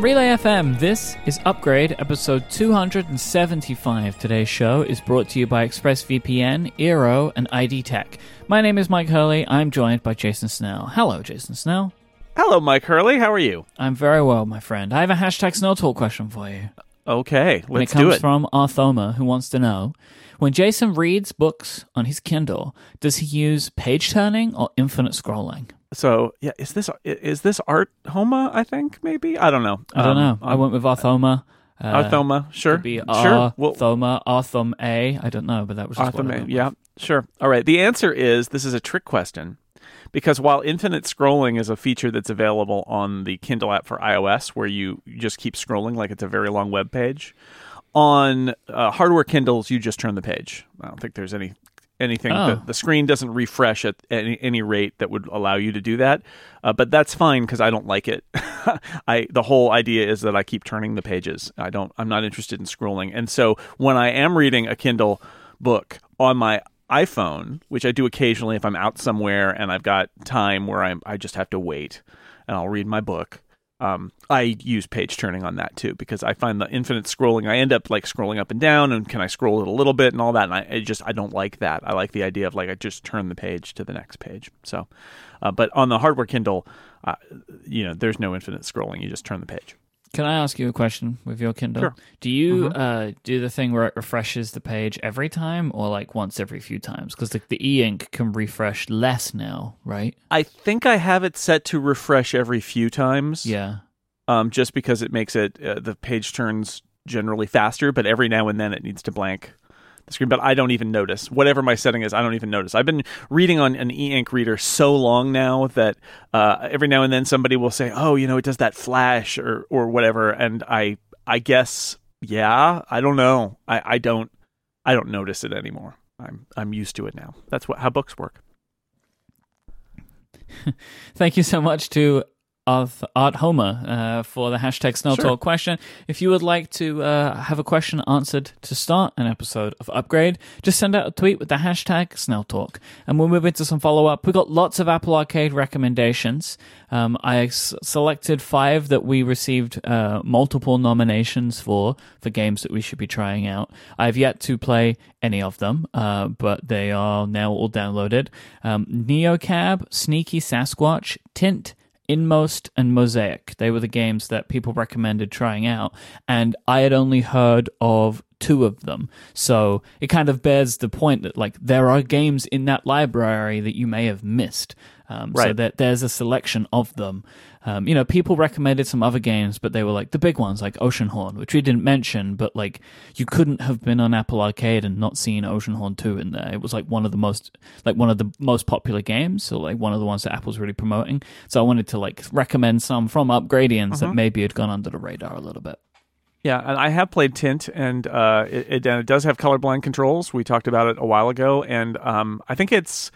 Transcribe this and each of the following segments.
Relay FM. This is Upgrade, episode 275. Today's show is brought to you by ExpressVPN, Eero, and ID Tech. My name is Mike Hurley. I'm joined by Jason Snell. Hello, Jason Snell. Hello, Mike Hurley. How are you? I'm very well, my friend. I have a hashtag Snell Talk question for you. Okay, And it let's comes do it. from Arthoma, who wants to know when Jason reads books on his Kindle, does he use page turning or infinite scrolling? so, yeah, is this is this Art Homa? I think maybe I don't know. I don't Um, know. I went with Arthoma. Uh, Arthoma. Sure, Could be sure. Well, Arthoma, Arthom A. I don't know, but that was just Arthoma. with. Yeah, sure. All right. The answer is this is a trick question because while infinite scrolling is a feature that's available on the Kindle app for iOS, where you just keep scrolling like it's a very long web page, on uh, hardware Kindles you just turn the page. I don't think there's any anything. Oh. The, the screen doesn't refresh at any, any rate that would allow you to do that, uh, but that's fine because I don't like it. I the whole idea is that I keep turning the pages. I don't. I'm not interested in scrolling, and so when I am reading a Kindle book on my iPhone, which I do occasionally if I'm out somewhere and I've got time where I'm I just have to wait and I'll read my book. Um, I use page turning on that too because I find the infinite scrolling. I end up like scrolling up and down, and can I scroll it a little bit and all that? And I, just I don't like that. I like the idea of like I just turn the page to the next page. So, uh, but on the hardware Kindle, uh, you know, there's no infinite scrolling. You just turn the page. Can I ask you a question with your Kindle? Sure. Do you Mhm. uh, do the thing where it refreshes the page every time, or like once every few times? Because the, the e-ink can refresh less now, right? I think I have it set to refresh every few times. Yeah. um, just because it makes it uh, the page turns generally faster, but every now and then it needs to blank the screen. But I don't even notice whatever my setting is. I don't even notice. I've been reading on an e-ink reader so long now that uh, every now and then somebody will say, "Oh, you know, it does that flash or or whatever," and I I guess yeah, I don't know. I, I don't I don't notice it anymore. I'm I'm used to it now. That's what how books work. Thank you so much to Art, Art Homer uh, for the hashtag Snell Sure. Talk question. If you would like to uh, have a question answered to start an episode of Upgrade, just send out a tweet with the hashtag Snell Talk. And we'll move into some follow up. We've got lots of Apple Arcade recommendations. Um, I s- selected five that we received uh, multiple nominations for, for games that we should be trying out. I've yet to play any of them, uh, but they are now all downloaded. Um, Neocab, Sneaky Sasquatch, Tint, Inmost and Mosaic. They were the games that people recommended trying out, and I had only heard of two of them. So it kind of bears the point that like there are games in that library that you may have missed. Um, So that there's a selection of them. Um, you know, people recommended some other games, but they were like the big ones, like Oceanhorn, which we didn't mention. But like, you couldn't have been on Apple Arcade and not seen Oceanhorn two in there. It was like one of the most, like one of the most popular games, so like one of the ones that Apple's really promoting. So I wanted to like recommend some from Upgradians that maybe had gone under the radar a little bit. Yeah, and I have played Tint, and uh, it, it, it does have colorblind controls. We talked about it a while ago, and um, I think it's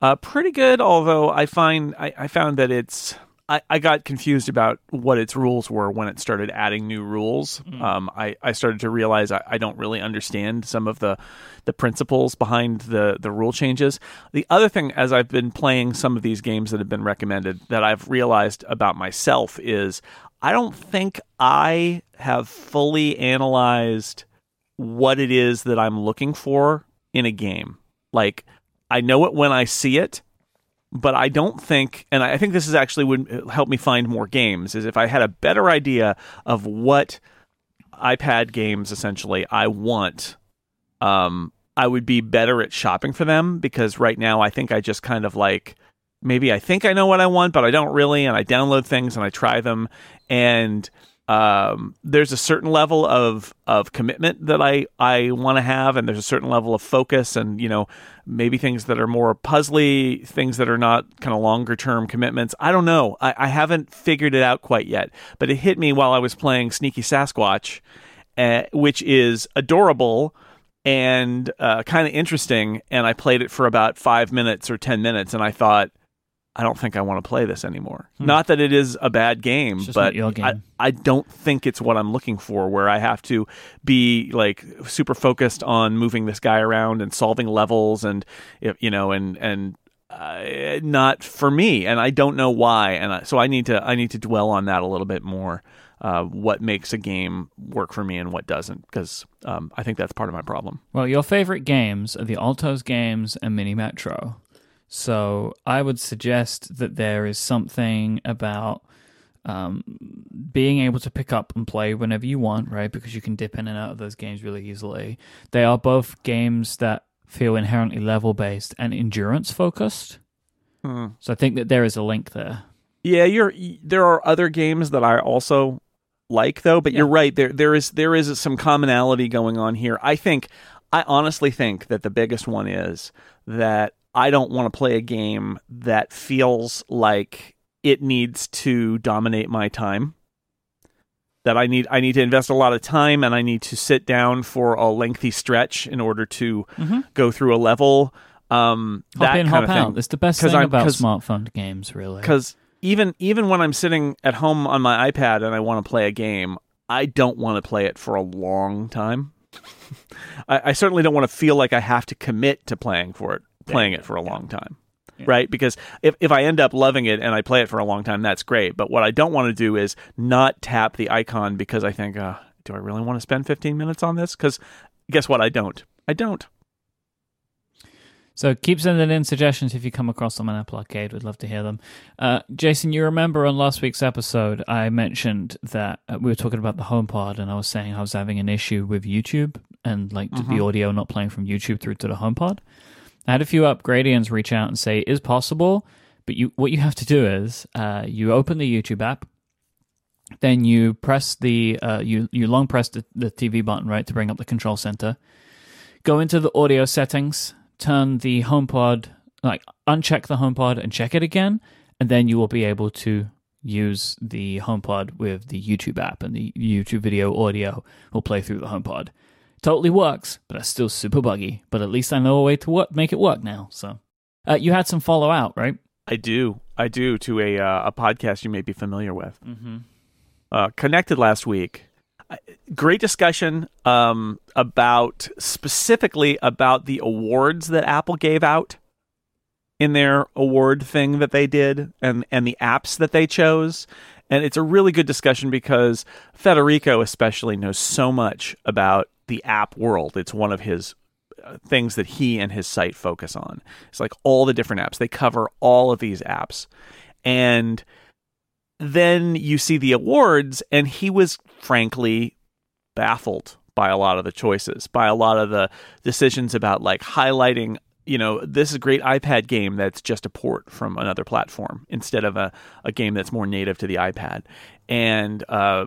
uh, pretty good. Although I find I, I found that it's I, I got confused about what its rules were when it started adding new rules. Um, I, I started to realize I, I don't really understand some of the the principles behind the the rule changes. The other thing, as I've been playing some of these games that have been recommended, that I've realized about myself is I don't think I have fully analyzed what it is that I'm looking for in a game. Like I know it when I see it, but I don't think, and I think this is actually would help me find more games. Is if I had a better idea of what iPad games essentially I want, um, I would be better at shopping for them because right now I think I just kind of like maybe I think I know what I want, but I don't really, and I download things and I try them, and um, there's a certain level of of commitment that I I want to have, and there's a certain level of focus, and you know maybe things that are more puzzly, things that are not kind of longer term commitments. I don't know. I, I haven't figured it out quite yet, but it hit me while I was playing Sneaky Sasquatch, uh, which is adorable and uh, kind of interesting. And I played it for about five minutes or ten minutes, and I thought. I don't think I want to play this anymore. Not that it is a bad game, Hmm. But game. I, I don't think it's what I'm looking for, where I have to be like super focused on moving this guy around and solving levels and you know and and uh, not for me, and I don't know why, and I, so I need to I need to dwell on that a little bit more. uh, what makes a game work for me and what doesn't, because um, I think that's part of my problem. Well, your favorite games are the Altos games and Mini Metro. So I would suggest that there is something about um, being able to pick up and play whenever you want, right? Because you can dip in and out of those games really easily. They are both games that feel inherently level based and endurance focused. Hmm. So I think that there is a link there. Yeah, you're. There are other games that I also like though, but you're right. There there is there is some commonality going on here. I think I honestly think that the biggest one is that I don't want to play a game that feels like it needs to dominate my time. That I need I need to invest a lot of time and I need to sit down for a lengthy stretch in order to go through a level. Um, Mm-hmm. Hop that in, kind of out. thing. It's the best thing I'm- about smartphone games, really. because even even when I'm sitting at home on my iPad and I want to play a game, I don't want to play it for a long time. I, I certainly don't want to feel like I have to commit to playing for it, playing it for a long time, right? Because if if I end up loving it and I play it for a long time, that's great. But what I don't want to do is not tap the icon because I think, uh, do I really want to spend 15 minutes on this? Because guess what? I don't. I don't. So keep sending in suggestions if you come across them on Apple Arcade. We'd love to hear them. Uh, Jason, you remember on last week's episode, I mentioned that uh, we were talking about the HomePod, and I was saying I was having an issue with YouTube and like the audio not playing from YouTube through to the HomePod. I had a few upgradians reach out and say is possible, but you what you have to do is uh, you open the YouTube app, then you press the uh, you you long press the, the TV button right to bring up the control center. Go into the audio settings, turn the HomePod like uncheck the HomePod and check it again, and then you will be able to use the HomePod with the YouTube app, and the YouTube video audio will play through the HomePod. Totally works, but it's still super buggy. But at least I know a way to work, make it work now. So, uh, you had some follow out, right? I do. I do to a uh, a podcast you may be familiar with. Mm-hmm. uh, connected last week. Great discussion um, about specifically about the awards that Apple gave out in their award thing that they did and and the apps that they chose. And it's a really good discussion because Federico especially knows so much about the app world. It's one of his uh, things that he and his site focus on. It's like all the different apps. They cover all of these apps. And then you see the awards, and he was frankly baffled by a lot of the choices, by a lot of the decisions about like highlighting, you know, this is a great iPad game that's just a port from another platform instead of a, a game that's more native to the iPad. And, uh,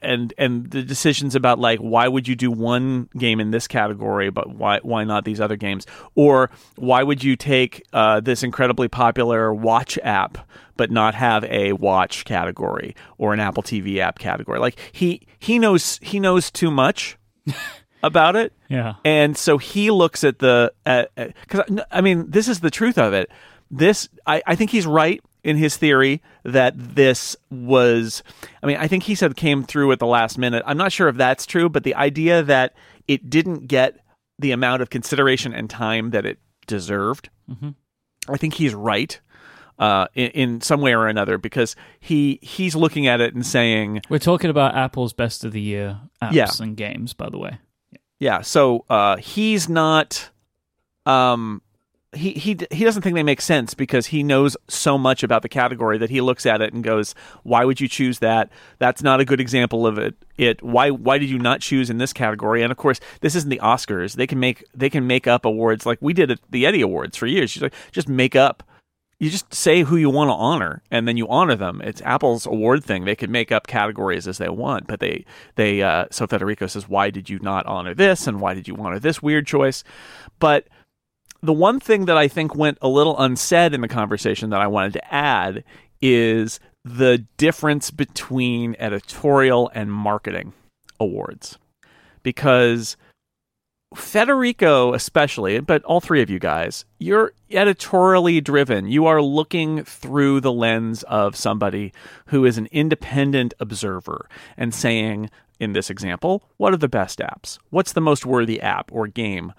and and the decisions about like why would you do one game in this category but why why not these other games or why would you take uh, this incredibly popular watch app but not have a watch category or an Apple TV app category like he he knows he knows too much about it Yeah. and so he looks at the because I mean this is the truth of it. This I, I think he's right in his theory that this was. I mean I think he said came through at the last minute. I'm not sure if that's true, but the idea that it didn't get the amount of consideration and time that it deserved, I think he's right. Uh, in, in some way or another, because he he's looking at it and saying, We're talking about Apple's best of the year apps Yeah. and games, by the way. Yeah, so uh, he's not. Um, he he he doesn't think they make sense because he knows so much about the category that he looks at it and goes, "Why would you choose that? That's not a good example of it. It why why did you not choose in this category?" And of course, this isn't the Oscars. They can make they can make up awards like we did at the Eddy Awards for years. She's like, just make up. You just say who you want to honor, and then you honor them. It's Apple's award thing. They could make up categories as they want, but they they uh, so Federico says, "Why did you not honor this? And why did you honor this weird choice?" But the one thing that I think went a little unsaid in the conversation that I wanted to add is the difference between editorial and marketing awards. Because Federico, especially, but all three of you guys, you're editorially driven. You are looking through the lens of somebody who is an independent observer and saying, in this example, what are the best apps? What's the most worthy app or game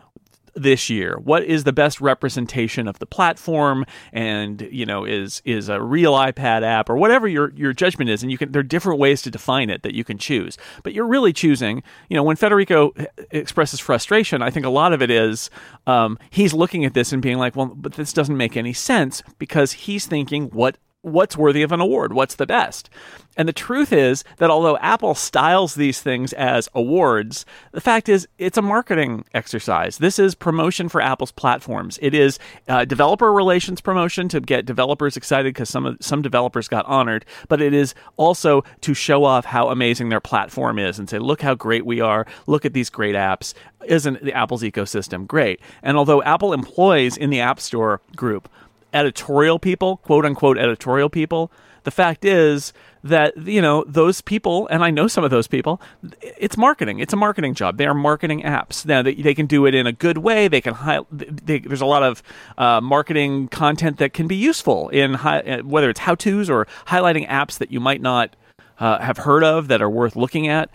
this year? What is the best representation of the platform? And you know, is is a real iPad app or whatever your your judgment is? And you can there are different ways to define it that you can choose. But you're really choosing. You know, when Federico expresses frustration, I think a lot of it is um, he's looking at this and being like, well, but this doesn't make any sense because he's thinking what what's worthy of an award, what's the best. And the truth is that although Apple styles these things as awards, the fact is it's a marketing exercise. This is promotion for Apple's platforms. It is uh, developer relations promotion to get developers excited because some some developers got honored, but it is also to show off how amazing their platform is and say, look how great we are. Look at these great apps. Isn't the Apple's ecosystem great? And although Apple employs in the App Store group editorial people, quote unquote editorial people, the fact is that you know those people and i know some of those people it's marketing. It's a marketing job. They are marketing apps. Now they, they can do it in a good way. They can hi- they, there's a lot of uh, marketing content that can be useful in hi- uh, whether it's how to's or highlighting apps that you might not uh, have heard of that are worth looking at.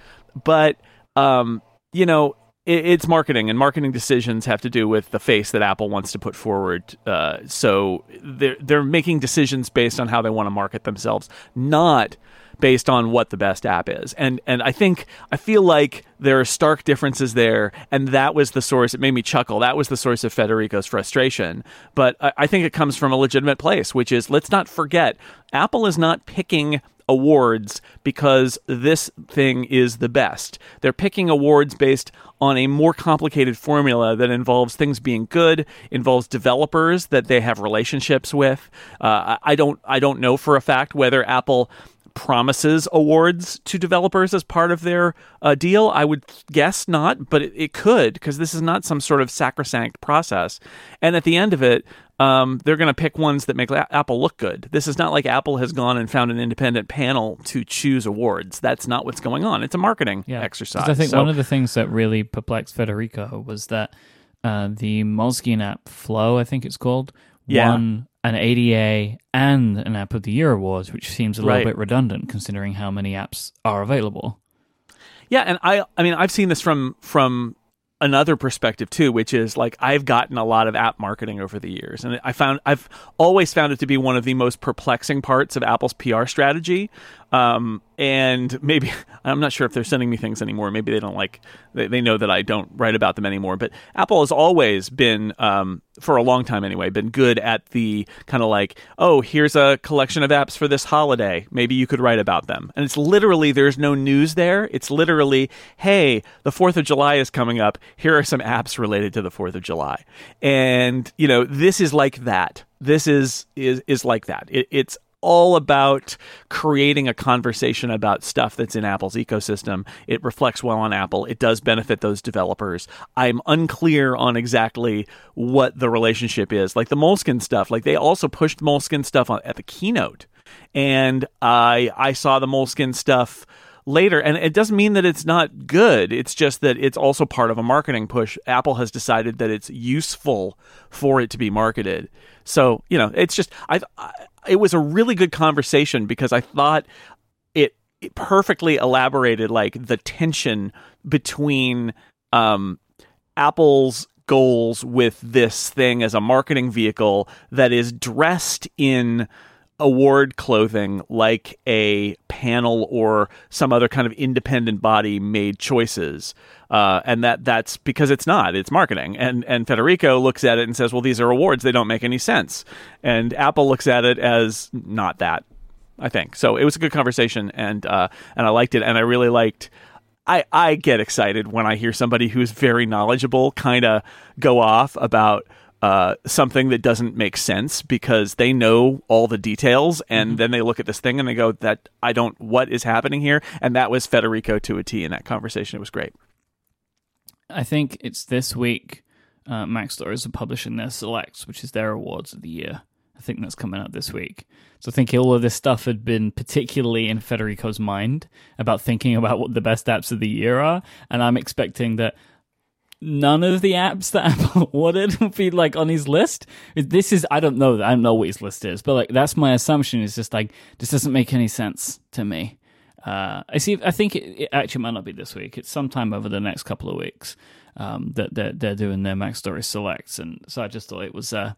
But um, you know it's marketing, and marketing decisions have to do with the face that Apple wants to put forward. Uh, so they're they're making decisions based on how they want to market themselves, not based on what the best app is. And and I think I feel like there are stark differences there, and that was the source. It made me chuckle. That was the source of Federico's frustration. But I, I think it comes from a legitimate place, which is let's not forget Apple is not picking awards because this thing is the best. They're picking awards based on a more complicated formula that involves things being good, involves developers that they have relationships with. Uh, I don't I don't know for a fact whether Apple promises awards to developers as part of their uh, deal. I would guess not, but it, it could because this is not some sort of sacrosanct process. And at the end of it, um, they're going to pick ones that make Apple look good. This is not like Apple has gone and found an independent panel to choose awards. That's not what's going on. It's a marketing yeah. exercise. I think so, one of the things that really perplexed Federico was that uh, the Moleskine app Flow, I think it's called, yeah. won an ADA and an App of the Year awards, which seems a little right. bit redundant considering how many apps are available. Yeah, and I I mean I've seen this from from another perspective too, which is like I've gotten a lot of app marketing over the years, and I found I've always found it to be one of the most perplexing parts of Apple's PR strategy. Um, and maybe I'm not sure if they're sending me things anymore. Maybe they don't like they, they know that I don't write about them anymore. But Apple has always been, um, for a long time anyway, been good at the kind of like, oh, here's a collection of apps for this holiday. Maybe you could write about them. And it's literally there's no news there. It's literally, hey, the Fourth of July is coming up. Here are some apps related to the Fourth of July. And you know, this is like that. This is is is like that. It, it's all about creating a conversation about stuff that's in Apple's ecosystem. It reflects well on Apple. It does benefit those developers. I'm unclear on exactly what the relationship is. Like the Moleskine stuff, like they also pushed Moleskine stuff on, at the keynote. And I I saw the Moleskine stuff later and it doesn't mean that it's not good. It's just that it's also part of a marketing push. Apple has decided that it's useful for it to be marketed. So you know it's just i, I it was a really good conversation because I thought it, it perfectly elaborated like the tension between um, Apple's goals with this thing as a marketing vehicle that is dressed in award clothing like a panel or some other kind of independent body made choices. Uh, and that that's because it's not it's marketing. And and Federico looks at it and says well these are awards. They don't make any sense. And Apple looks at it as not that I think. So it was a good conversation and uh, and I liked it. And I really liked I, I get excited when I hear somebody who's very knowledgeable kind of go off about uh, something that doesn't make sense because they know all the details and mm-hmm. then they look at this thing and they go that I don't what is happening here? And that was Federico to a T in that conversation. It was great. I think it's this week uh, MacStories are publishing their selects which is their awards of the year. I think that's coming out this week. So I think all of this stuff had been particularly in Federico's mind about thinking about what the best apps of the year are. And I'm expecting that none of the apps that Apple ordered will be like on his list. This is I don't know I don't know what his list is, but like that's my assumption. Is just like this doesn't make any sense to me. Uh, I see. I think it, it, actually might not be this week. It's sometime over the next couple of weeks. um, that they're, they're doing their Mac Story selects, and so I just thought it was uh,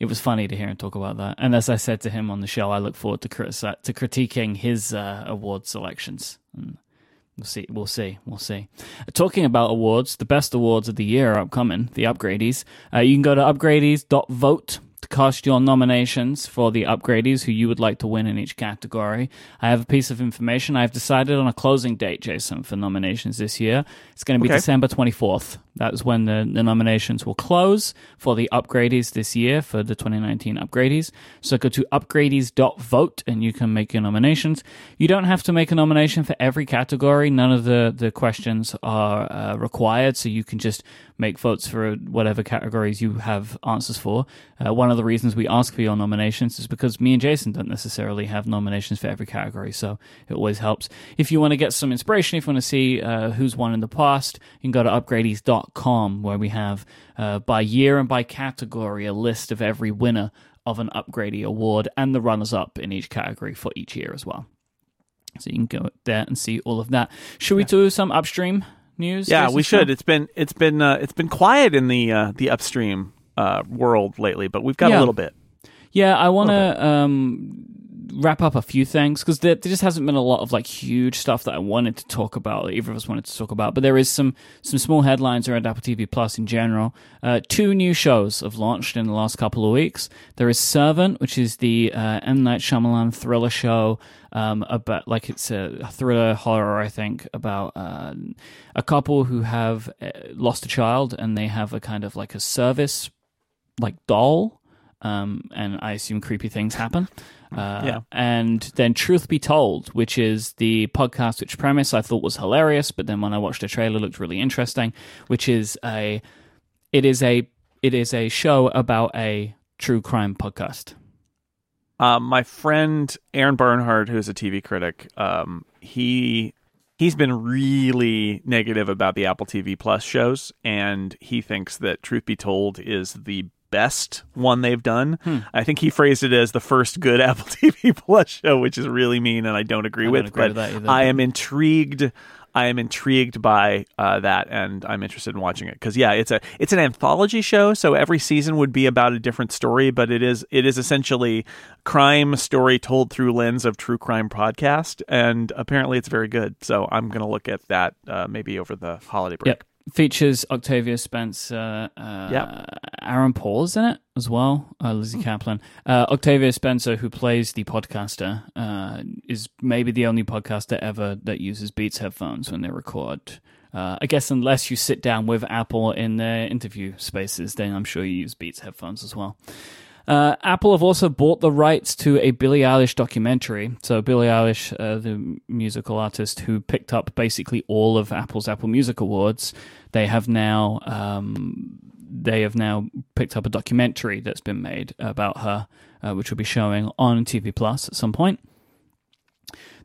it was funny to hear him talk about that. And as I said to him on the show, I look forward to to critiquing his uh, award selections. And we'll see, we'll see, we'll see. Talking about awards, the best awards of the year are upcoming, the Upgradies. Uh, you can go to upgradies.vote to cast your nominations for the upgradies who you would like to win in each category. I have a piece of information. I've decided on a closing date, Jason, for nominations this year. It's going to be Okay. December 24th. That is when the, the nominations will close for the upgradies this year for the 2019 upgradies. So go to upgradies.vote and you can make your nominations. You don't have to make a nomination for every category. None of the, the questions are uh, required. So you can just make votes for whatever categories you have answers for. Uh, one of the reasons we ask for your nominations is because me and Jason don't necessarily have nominations for every category, so it always helps. If you want to get some inspiration, if you want to see uh, who's won in the past, you can go to upgradies.com where we have uh, by year and by category a list of every winner of an upgradie award and the runners up in each category for each year as well. So you can go there and see all of that. Should we do some upstream news? Yeah, we should. It's been it's been uh, it's been quiet in the uh, the upstream uh, world lately, but we've got Yeah. a little bit. Yeah, I want to um, wrap up a few things because there, there just hasn't been a lot of like huge stuff that I wanted to talk about. That either of us wanted to talk about, but there is some some small headlines around Apple TV Plus in general. Uh, two new shows have launched in the last couple of weeks. There is Servant, which is the uh, M Night Shyamalan thriller show um, about like it's a thriller horror, I think, about uh, a couple who have uh, lost a child and they have a kind of like a service like doll um, and I assume creepy things happen. Uh, Yeah. And then Truth Be Told, which is the podcast which premise I thought was hilarious, but then when I watched the trailer, looked really interesting. Which is a, it is a, it is a show about a true crime podcast. Um, my friend Aaron Barnhart, who's a TV critic, um, he he's been really negative about the Apple TV Plus shows, and he thinks that Truth Be Told is the best one they've done. Hmm. I think he phrased it as the first good Apple TV Plus show, which is really mean, and I don't agree I don't with. agree but with that either, I am intrigued. I am intrigued by uh, that, and I'm interested in watching it because yeah, it's a it's an anthology show, so every season would be about a different story, but it is it is essentially crime story told through lens of true crime podcast, and apparently it's very good. So I'm gonna look at that uh, maybe over the holiday break. Yep. Features Octavia Spencer, uh, Yep. Aaron Paul's in it as well, uh, Lizzy Caplan. Uh, Octavia Spencer, who plays the podcaster, uh, is maybe the only podcaster ever that uses Beats headphones when they record. Uh, I guess unless you sit down with Apple in their interview spaces, then I'm sure you use Beats headphones as well. Uh, Apple have also bought the rights to a Billie Eilish documentary. So Billie Eilish, uh, the musical artist who picked up basically all of Apple's Apple Music Awards, they have now um, they have now picked up a documentary that's been made about her, uh, which will be showing on TV Plus at some point.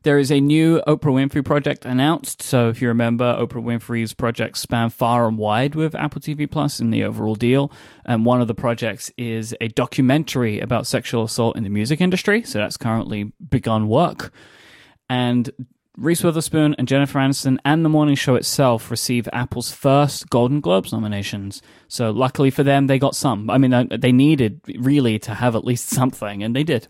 There is a new Oprah Winfrey project announced. So if you remember, Oprah Winfrey's projects span far and wide with Apple TV Plus in the overall deal. And one of the projects is a documentary about sexual assault in the music industry. So that's currently begun work. And Reese Witherspoon and Jennifer Aniston and The Morning Show itself receive Apple's first Golden Globes nominations. So luckily for them, they got some. I mean, they needed really to have at least something, and they did.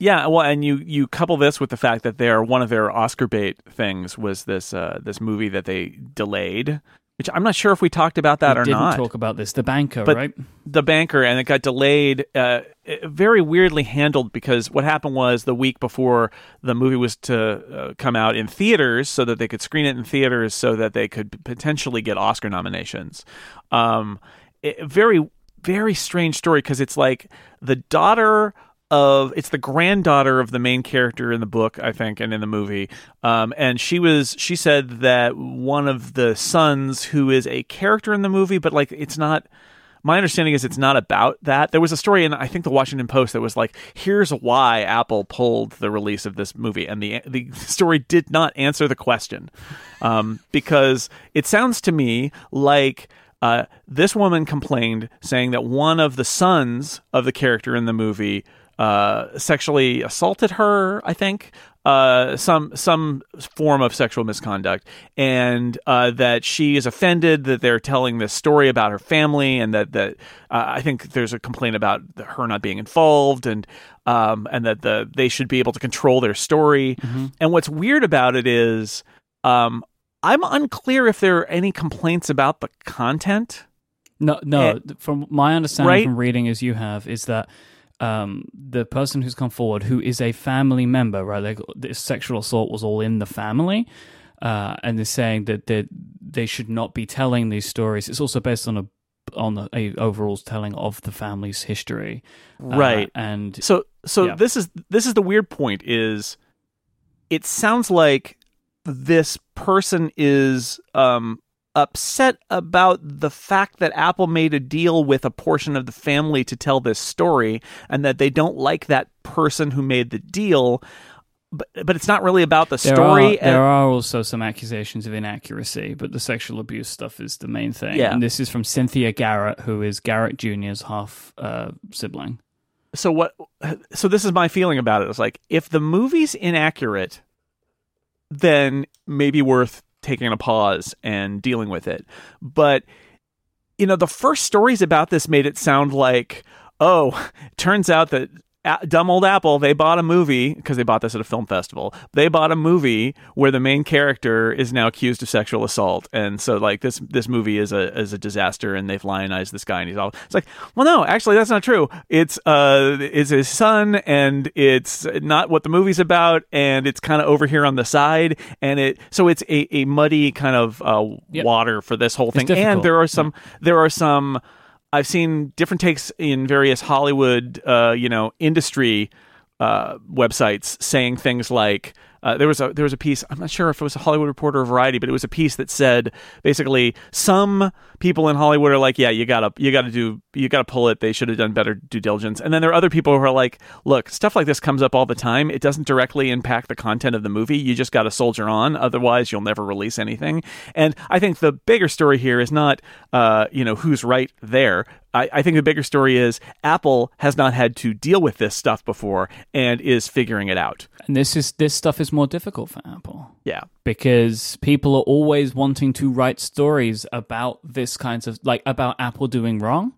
Yeah, well, and you you couple this with the fact that their one of their Oscar bait things was this uh, this movie that they delayed, which I'm not sure if we talked about that we or didn't not. talk about this. The banker, But- right? the banker and it got delayed uh, very weirdly handled because what happened was the week before the movie was to uh, come out in theaters so that they could screen it in theaters so that they could potentially get oscar nominations um, it- very very strange story because it's like the daughter of it's the granddaughter of the main character in the book i think and in the movie um, and she was she said that one of the sons who is a character in the movie but like it's not my understanding is it's not about that. There was a story in I think the Washington Post that was like, "Here's why Apple pulled the release of this movie," and the the story did not answer the question um, because it sounds to me like uh, this woman complained, saying that one of the sons of the character in the movie uh, sexually assaulted her. I think. uh, some some form of sexual misconduct, and uh, that she is offended that they're telling this story about her family, and that that uh, I think there's a complaint about her not being involved, and um, and that the they should be able to control their story. Mm-hmm. And what's weird about it is, um, I'm unclear if there are any complaints about the content. No, no. Eh, from my understanding right? from reading as you have is that um, the person who's come forward, who is a family member, right? Like this sexual assault was all in the family, uh, and they're saying that they they should not be telling these stories. It's also based on a on a, a overall telling of the family's history, Uh, Right. and So so Yeah. this is this is the weird point is it sounds like this person is um upset about the fact that Apple made a deal with a portion of the family to tell this story and that they don't like that person who made the deal but but it's not really about the There story Are, there are also some accusations of inaccuracy, but the sexual abuse stuff is the main thing. Yeah. And this is from Cynthia Garrett, who is Garrett Jr.'s half uh, sibling. so what so this is my feeling about it it's like if the movie's inaccurate then maybe worth taking a pause and dealing with it. But you know the first stories about this made it sound like oh turns out that dumb old apple they bought a movie because they bought this at a film festival. They bought a movie where the main character is now accused of sexual assault. And so like this this movie is a is a disaster and they've lionized this guy and he's all it's like well no actually that's not true. It's uh it's his son and it's not what the movie's about and it's kind of over here on the side. And it so it's a, a muddy kind of uh Yep. water for this whole thing. And there are some there are some I've seen different takes in various Hollywood, uh, you know, industry uh, websites saying things like uh, there was a there was a piece. I'm not sure if it was a Hollywood Reporter or Variety, but it was a piece that said basically some people in Hollywood are like, yeah, you gotta you gotta do you gotta pull it. They should have done better due diligence. And then there are other people who are like, look, stuff like this comes up all the time. It doesn't directly impact the content of the movie. You just got to soldier on. Otherwise, you'll never release anything. And I think the bigger story here is not, uh, you know, who's right there. I, I think the bigger story is Apple has not had to deal with this stuff before and is figuring it out. And this is this stuff is more difficult for Apple Yeah. because people are always wanting to write stories about this kinds of like about Apple doing wrong.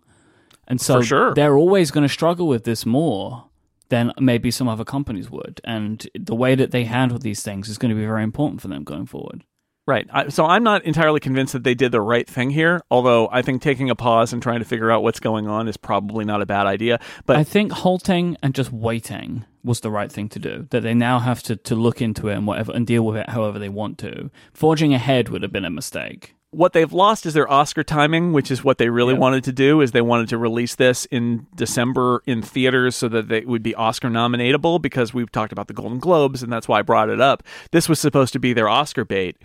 And so sure. they're always going to struggle with this more than maybe some other companies would. And the way that they handle these things is going to be very important for them going forward. Right. I, so I'm not entirely convinced that they did the right thing here, although I think taking a pause and trying to figure out what's going on is probably not a bad idea. But I think halting and just waiting was the right thing to do. That they now have to, to look into it and whatever and deal with it however they want to. Forging ahead would have been a mistake. What they've lost is their Oscar timing, which is what they really Yeah. wanted to do. Is they wanted to release this in December in theaters so that they would be Oscar nominatable. Because we've talked about the Golden Globes, and that's why I brought it up. This was supposed to be their Oscar bait,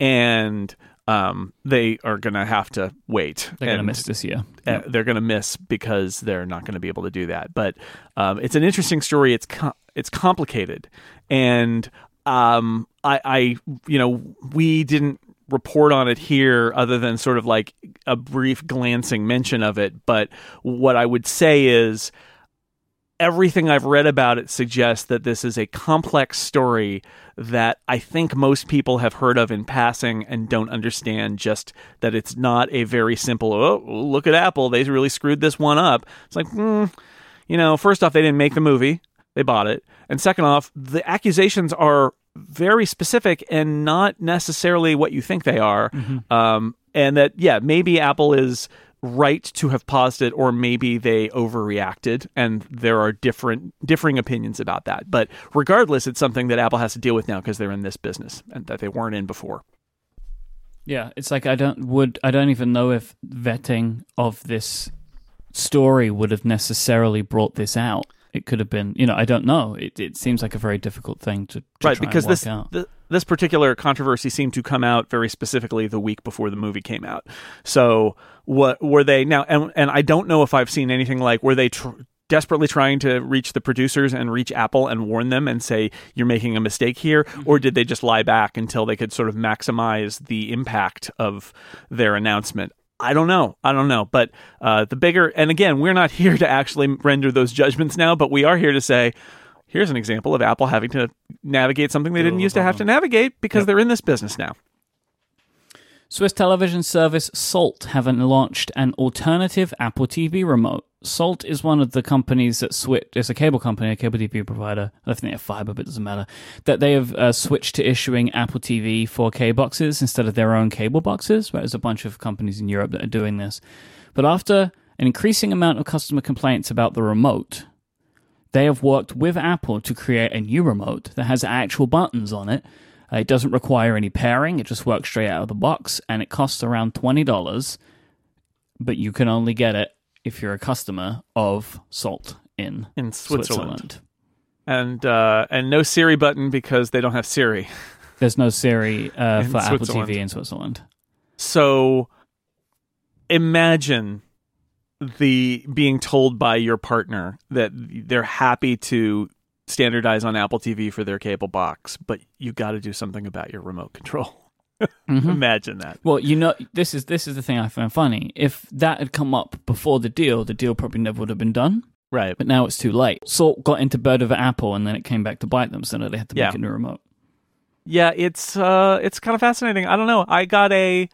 and um, they are going to have to wait. They're going to miss this year. uh, they're going to miss because they're not going to be able to do that. But um, it's an interesting story. It's com- it's complicated, and um, I, I you know we didn't report on it here other than sort of like a brief glancing mention of it. But what I would say is everything I've read about it suggests that this is a complex story that I think most people have heard of in passing and don't understand just that it's not a very simple, oh, look at Apple, they really screwed this one up. It's like, hmm, you know, first off, they didn't make the movie, they bought it. And second off, the accusations are very specific and not necessarily what you think they are. Um, and that, yeah, maybe Apple is right to have paused it or maybe they overreacted and there are different differing opinions about that but regardless it's something that apple has to deal with now because they're in this business and that they weren't in before Yeah, it's like I don't would I don't even know if vetting of this story would have necessarily brought this out. It could have been, you know, I don't know. It it seems like a very difficult thing to, to right because this this particular controversy seemed to come out very specifically the week before the movie came out. So what were they now and and I don't know if I've seen anything like were they tr- desperately trying to reach the producers and reach Apple and warn them and say you're making a mistake here or mm-hmm. did they just lie back until they could sort of maximize the impact of their announcement I don't know. I don't know. But uh, the bigger, and again, we're not here to actually render those judgments now, but we are here to say, here's an example of Apple having to navigate something they didn't used to have to navigate because Yep. they're in this business now. Swiss television service Salt haven't launched an alternative Apple TV remote. Salt is one of the companies that switch. It's a cable company, a cable TV provider. I don't think they have fiber, but it doesn't matter. That they have uh, switched to issuing Apple TV 4K boxes instead of their own cable boxes. There's a bunch of companies in Europe that are doing this. But after an increasing amount of customer complaints about the remote, they have worked with Apple to create a new remote that has actual buttons on it. Uh, it doesn't require any pairing, it just works straight out of the box, and it costs around $20, but you can only get it if you're a customer of Salt in In Switzerland, Switzerland. and uh, and no Siri button because they don't have Siri. There's no Siri uh, for Apple TV in Switzerland. So imagine the being told by your partner that they're happy to standardize on Apple TV for their cable box, but you got to do something about your remote control. Mhm. Imagine that. Well, you know, this is this is the thing I find funny. If that had come up before the deal, the deal probably never would have been done. Right. But now it's too late. Salt got into bed with Apple, and then it came back to bite them, so now they had to Yeah. make a new remote. Yeah, it's uh it's kind of fascinating. I don't know. I got a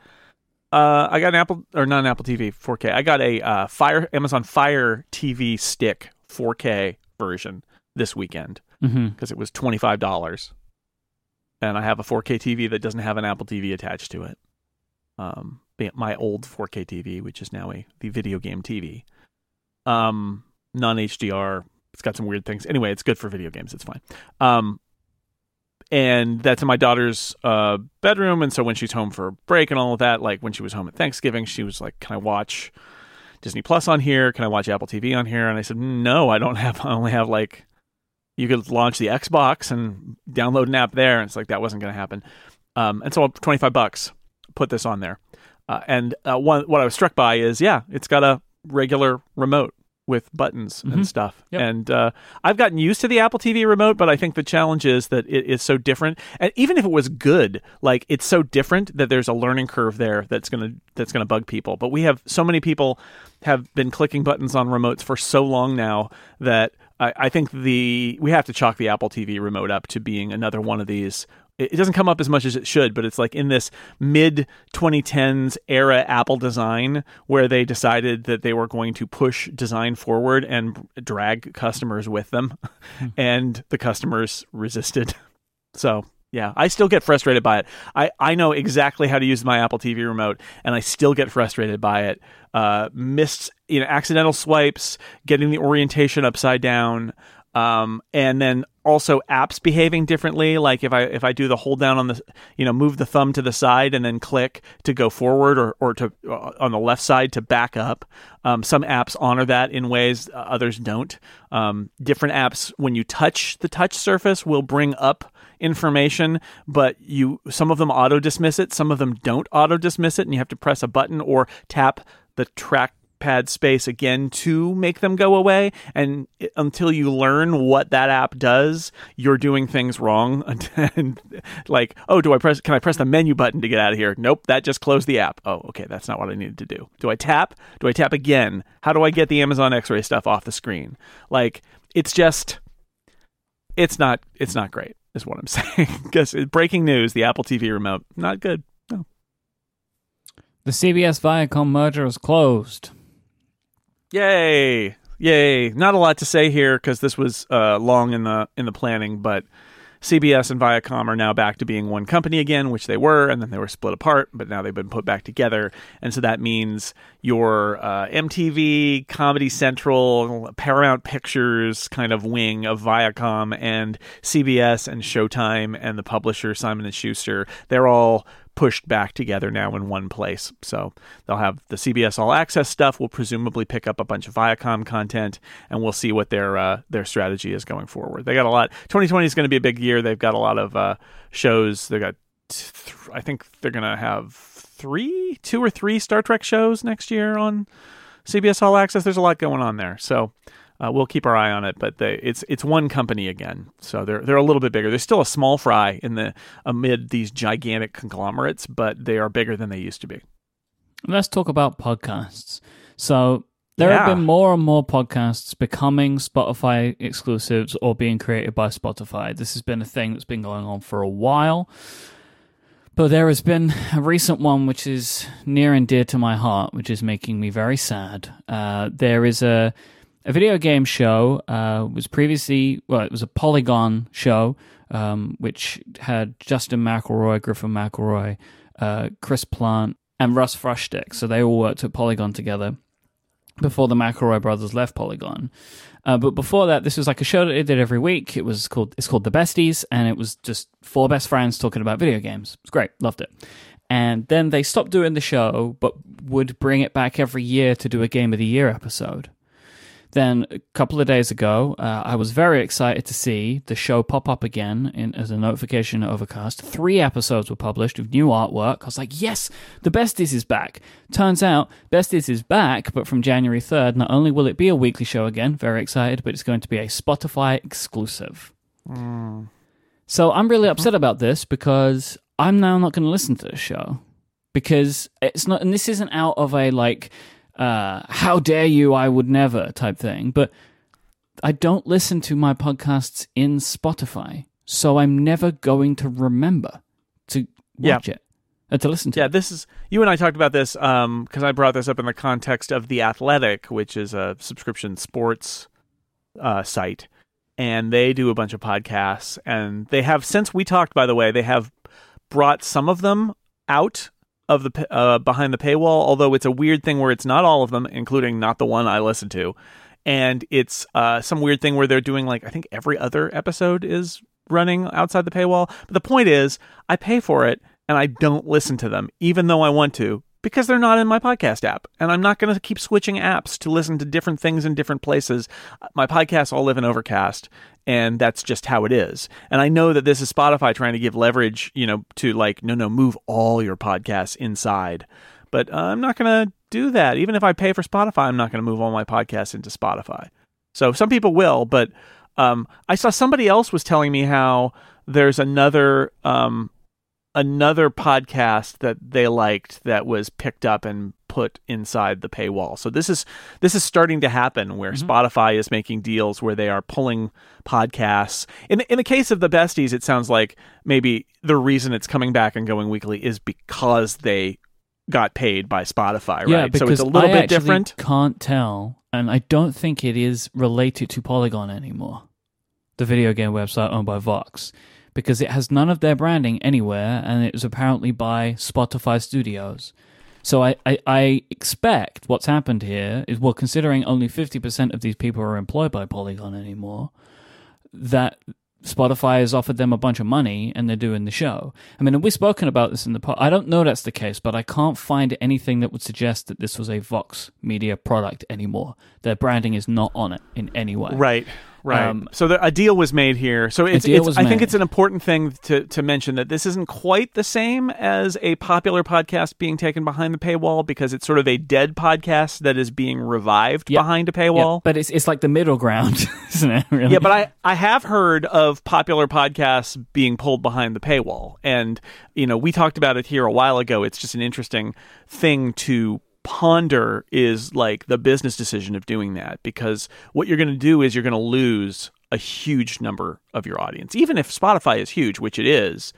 uh I got an Apple or not an Apple TV 4K. I got a uh Fire Amazon Fire TV stick 4K version this weekend hmm because it was $25. And I have a 4K TV that doesn't have an Apple TV attached to it. Um my old 4K TV, which is now a the video game TV. Um non HDR. It's got some weird things. Anyway, it's good for video games. It's fine. Um and that's in my daughter's uh, bedroom. And so when she's home for break and all of that, like when she was home at Thanksgiving, she was like, "Can I watch Disney Plus on here? Can I watch Apple TV on here?" And I said, "No, I don't have. I only have like you could launch the Xbox and download an app there." And it's like that wasn't going to happen. Um, and so twenty five bucks, put this on there. Uh, and uh, one what I was struck by is yeah, it's got a regular remote with buttons Mhm. and stuff. Yep. And uh, I've gotten used to the Apple TV remote, but I think the challenge is that it is so different. And even if it was good, like it's so different that there's a learning curve there that's gonna that's gonna bug people. But we have so many people have been clicking buttons on remotes for so long now that I, I think the we have to chalk the Apple TV remote up to being another one of these. It it doesn't come up as much as it should, but it's like in this mid 2010s era Apple design where they decided that they were going to push design forward and drag customers with them, hmm. and the customers resisted. So yeah, I still get frustrated by it. I, I know exactly how to use my Apple TV remote, and I still get frustrated by it. Uh, missed, you know, accidental swipes, getting the orientation upside down, um, and then also apps behaving differently. Like if I if I do the hold down on the, you know, move the thumb to the side and then click to go forward, or or to uh, on the left side to back up. Um, some apps honor that in ways uh, others don't. Um, different apps, when you touch the touch surface, will bring up information, but you some of them auto dismiss it, some of them don't auto dismiss it, and you have to press a button or tap the trackpad space again to make them go away. And until you learn what that app does, you're doing things wrong. and like, oh, do I press? Can I press the menu button to get out of here? Nope, that just closed the app. Oh, okay, that's not what I needed to do. Do I tap? Do I tap again? How do I get the Amazon X-ray stuff off the screen? Like, it's just it's not it's not great is what i'm saying. Because breaking news the apple tv remote not good. No. The CBS Viacom merger is closed. yay. Yay. Not a lot to say here because this was uh, long in the in the planning but cbs and viacom are now back to being one company again which they were and then they were split apart but now they've been put back together. And so that means your uh, mtv comedy central paramount pictures kind of wing of viacom and cbs and showtime and the publisher simon and schuster they're all pushed back together now in one place. So they'll have the CBS All Access stuff. We'll presumably pick up a bunch of Viacom content, and we'll see what their uh, their strategy is going forward. They got a lot. 2020 is going to be a big year. They've got a lot of uh, shows. They got, th- I think they're going to have three, two or three Star Trek shows next year on CBS All Access. There's a lot going on there. So. Uh, we'll keep our eye on it, but they, it's it's one company again, so they're they're a little bit bigger. They're still a small fry in the amid these gigantic conglomerates, but they are bigger than they used to be. Let's talk about podcasts. So There have been more and more podcasts becoming Spotify exclusives or being created by Spotify. This has been a thing that's been going on for a while. But there has been a recent one which is near and dear to my heart, which is making me very sad. Uh, there is a a video game show. Uh, was previously well, it was a Polygon show, um, which had Justin McElroy, Griffin McElroy, uh, Chris Plant, and Russ Frushtick. So they all worked at Polygon together before the McElroy brothers left Polygon. Uh, but before that, this was like a show that they did every week. It was called it's called The Besties, and it was just four best friends talking about video games. It's great, loved it. And then they stopped doing the show, but would bring it back every year to do a Game of the Year episode. Then a couple of days ago, uh, I was very excited to see the show pop up again in, as a notification at Overcast. Three episodes were published with new artwork. I was like, yes, the Besties is back. Turns out, Besties is back, but from January 3rd, not only will it be a weekly show again, very excited, but it's going to be a Spotify exclusive. So I'm really upset about this because I'm now not going to listen to the show because it's not, and this isn't out of a like, uh, how dare you, I would never type thing, but I don't listen to my podcasts in Spotify, so I'm never going to remember to Yeah. watch it, uh, to listen to Yeah, this is you and I talked about this because I brought this up in the context of the Athletic, which is a subscription sports uh, site, and they do a bunch of podcasts, and they have since we talked. By the way, they have brought some of them out of the uh, behind the paywall. Although it's a weird thing where it's not all of them, including not the one I listen to, and it's uh, some weird thing where they're doing like I think every other episode is running outside the paywall. But the point is, I pay for it and I don't listen to them, even though I want to, because they're not in my podcast app. And I'm not going to keep switching apps to listen to different things in different places. My podcasts all live in Overcast, and that's just how it is. And I know that this is Spotify trying to give leverage, you know, to like, no, no, move all your podcasts inside. But uh, I'm not going to do that. Even if I pay for Spotify, I'm not going to move all my podcasts into Spotify. So some people will, but um, I saw somebody else was telling me how there's another um, another podcast that they liked that was picked up and put inside the paywall. So this is this is starting to happen where mm-hmm. Spotify is making deals where they are pulling podcasts. In in the case of the besties, it sounds like maybe the reason it's coming back and going weekly is because they got paid by Spotify, Yeah, right? because so it's a little I bit different. Can't tell, and I don't think it is related to Polygon anymore, the video game website owned by Vox, because it has none of their branding anywhere, and it was apparently by Spotify Studios. So I, I, I expect what's happened here is well, considering only fifty percent of these people are employed by Polygon anymore, that Spotify has offered them a bunch of money and they're doing the show. I mean, we've spoken about this in the past. I don't know that's the case, but I can't find anything that would suggest that this was a Vox Media product anymore. Their branding is not on it in any way. Right, right. Um, so the, a deal was made here. So it's, it's I think it's an important thing to to mention that this isn't quite the same as a popular podcast being taken behind the paywall because it's sort of a dead podcast that is being revived Yep. behind a paywall. but it's it's like the middle ground, isn't it? Really? Yeah, but I, I have heard of popular podcasts being pulled behind the paywall. And, you know, we talked about it here a while ago. It's just an interesting thing to ponder is like the business decision of doing that because what you're going to do is you're going to lose a huge number of your audience. Even if Spotify is huge, which it is,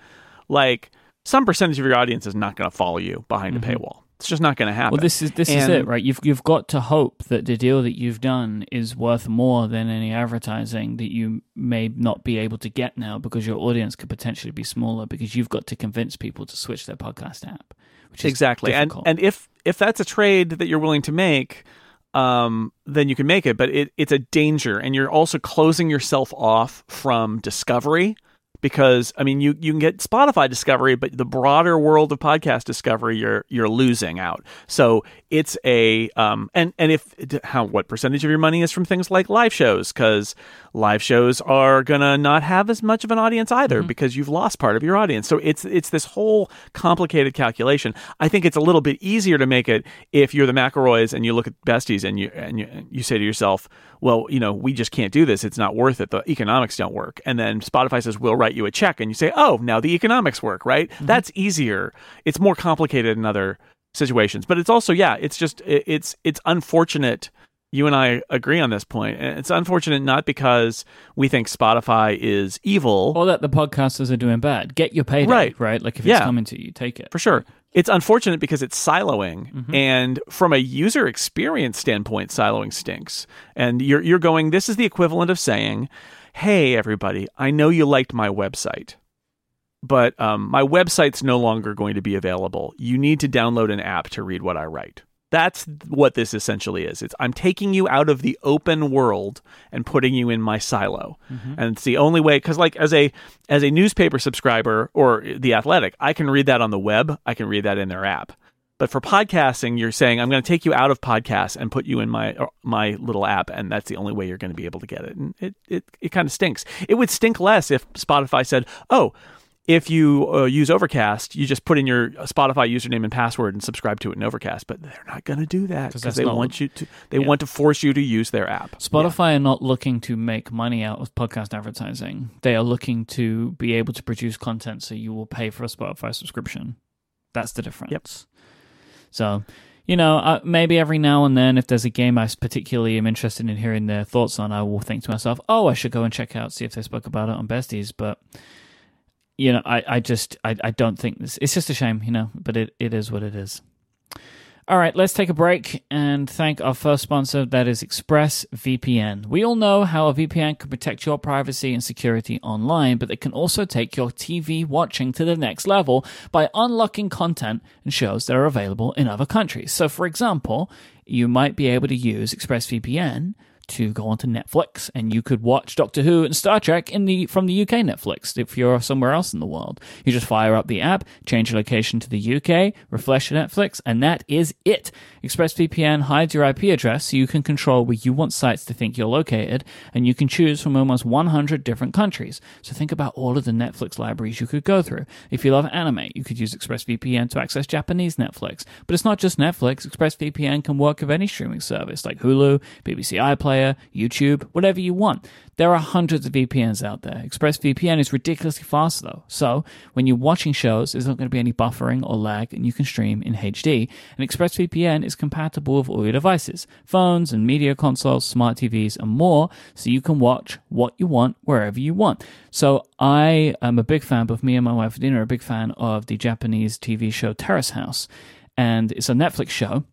like some percentage of your audience is not going to follow you behind a paywall. It's just not going to happen. Mm-hmm. Well, this is this is it, right? You've you've got to hope that the deal that you've done is worth more than any advertising that you may not be able to get now because your audience could potentially be smaller because you've got to convince people to switch their podcast app, which exactly. And and if if that's a trade that you're willing to make um then you can make it but it, it's a danger. And you're also closing yourself off from discovery because i mean you you can get spotify discovery but the broader world of podcast discovery you're you're losing out. So it's a um and and if how what percentage of your money is from things like live shows? Because live shows are gonna not have as much of an audience either mm-hmm. because you've lost part of your audience. So it's it's this whole complicated calculation. I think it's a little bit easier to make it if you're the mcelroys and you look at besties and you and you, you say to yourself well you know we just can't do this. It's not worth it. The economics don't work. And then spotify says we'll write you a check and you say oh now the economics work right? Mm-hmm. That's easier. It's more complicated in other situations. But it's also yeah it's just it- it's it's unfortunate you and I agree on this point. And it's unfortunate not because we think Spotify is evil. Or that the podcasters are doing bad. Get your payday, Right. right? Like if Yeah. it's coming to you, take it. For sure. It's unfortunate because it's siloing, Mm-hmm. and from a user experience standpoint, siloing stinks. And you're you're going. This is the equivalent of saying, "Hey, everybody, I know you liked my website, but um, my website's no longer going to be available. You need to download an app to read what I write." That's what this essentially is. It's I'm taking you out of the open world and putting you in my silo. And it's the only way cuz like as a as a newspaper subscriber or the athletic, I can read that on the web, I can read that in their app. But for podcasting, you're saying I'm going to take you out of podcasts and put you in my uh, my little app, and that's the only way you're going to be able to get it. And it it, it kind of stinks. It would stink less if Spotify said, "Oh, if you uh, use Overcast, you just put in your Spotify username and password and subscribe to it in Overcast." But they're not going to do that because they want you to. They want to force you to use their app. Spotify are not looking to make money out of podcast advertising. They are looking to be able to produce content so you will pay for a Spotify subscription. That's the difference. Yep. So, you know, uh, maybe every now and then, if there's a game I particularly am interested in hearing their thoughts on, I will think to myself, oh, I should go and check out, see if they spoke about it on Besties. But, you know, I, I just, I, I don't think this, it's just a shame, you know, but it, it is what it is. All right, let's take a break and thank our first sponsor, that is ExpressVPN. We all know how a VPN can protect your privacy and security online, but it can also take your TV watching to the next level by unlocking content and shows that are available in other countries. So, for example, you might be able to use ExpressVPN to go onto Netflix and you could watch Doctor Who and Star Trek in the from the UK Netflix if you're somewhere else in the world. You just fire up the app, change your location to the UK, refresh your Netflix, and that is it. ExpressVPN hides your IP address so you can control where you want sites to think you're located, and you can choose from almost 100 different countries. So think about all of the Netflix libraries you could go through. If you love anime, you could use ExpressVPN to access Japanese Netflix. But it's not just Netflix. ExpressVPN can work with any streaming service like Hulu, BBC iPlayer, YouTube, whatever you want. There are hundreds of VPNs out there. ExpressVPN is ridiculously fast though. So when you're watching shows, there's not going to be any buffering or lag and you can stream in HD. And ExpressVPN is compatible with all your devices, phones and media consoles, smart TVs and more. So you can watch what you want wherever you want. So I am a big fan, both me and my wife Dina are a big fan of the Japanese TV show Terrace House. And it's a Netflix show.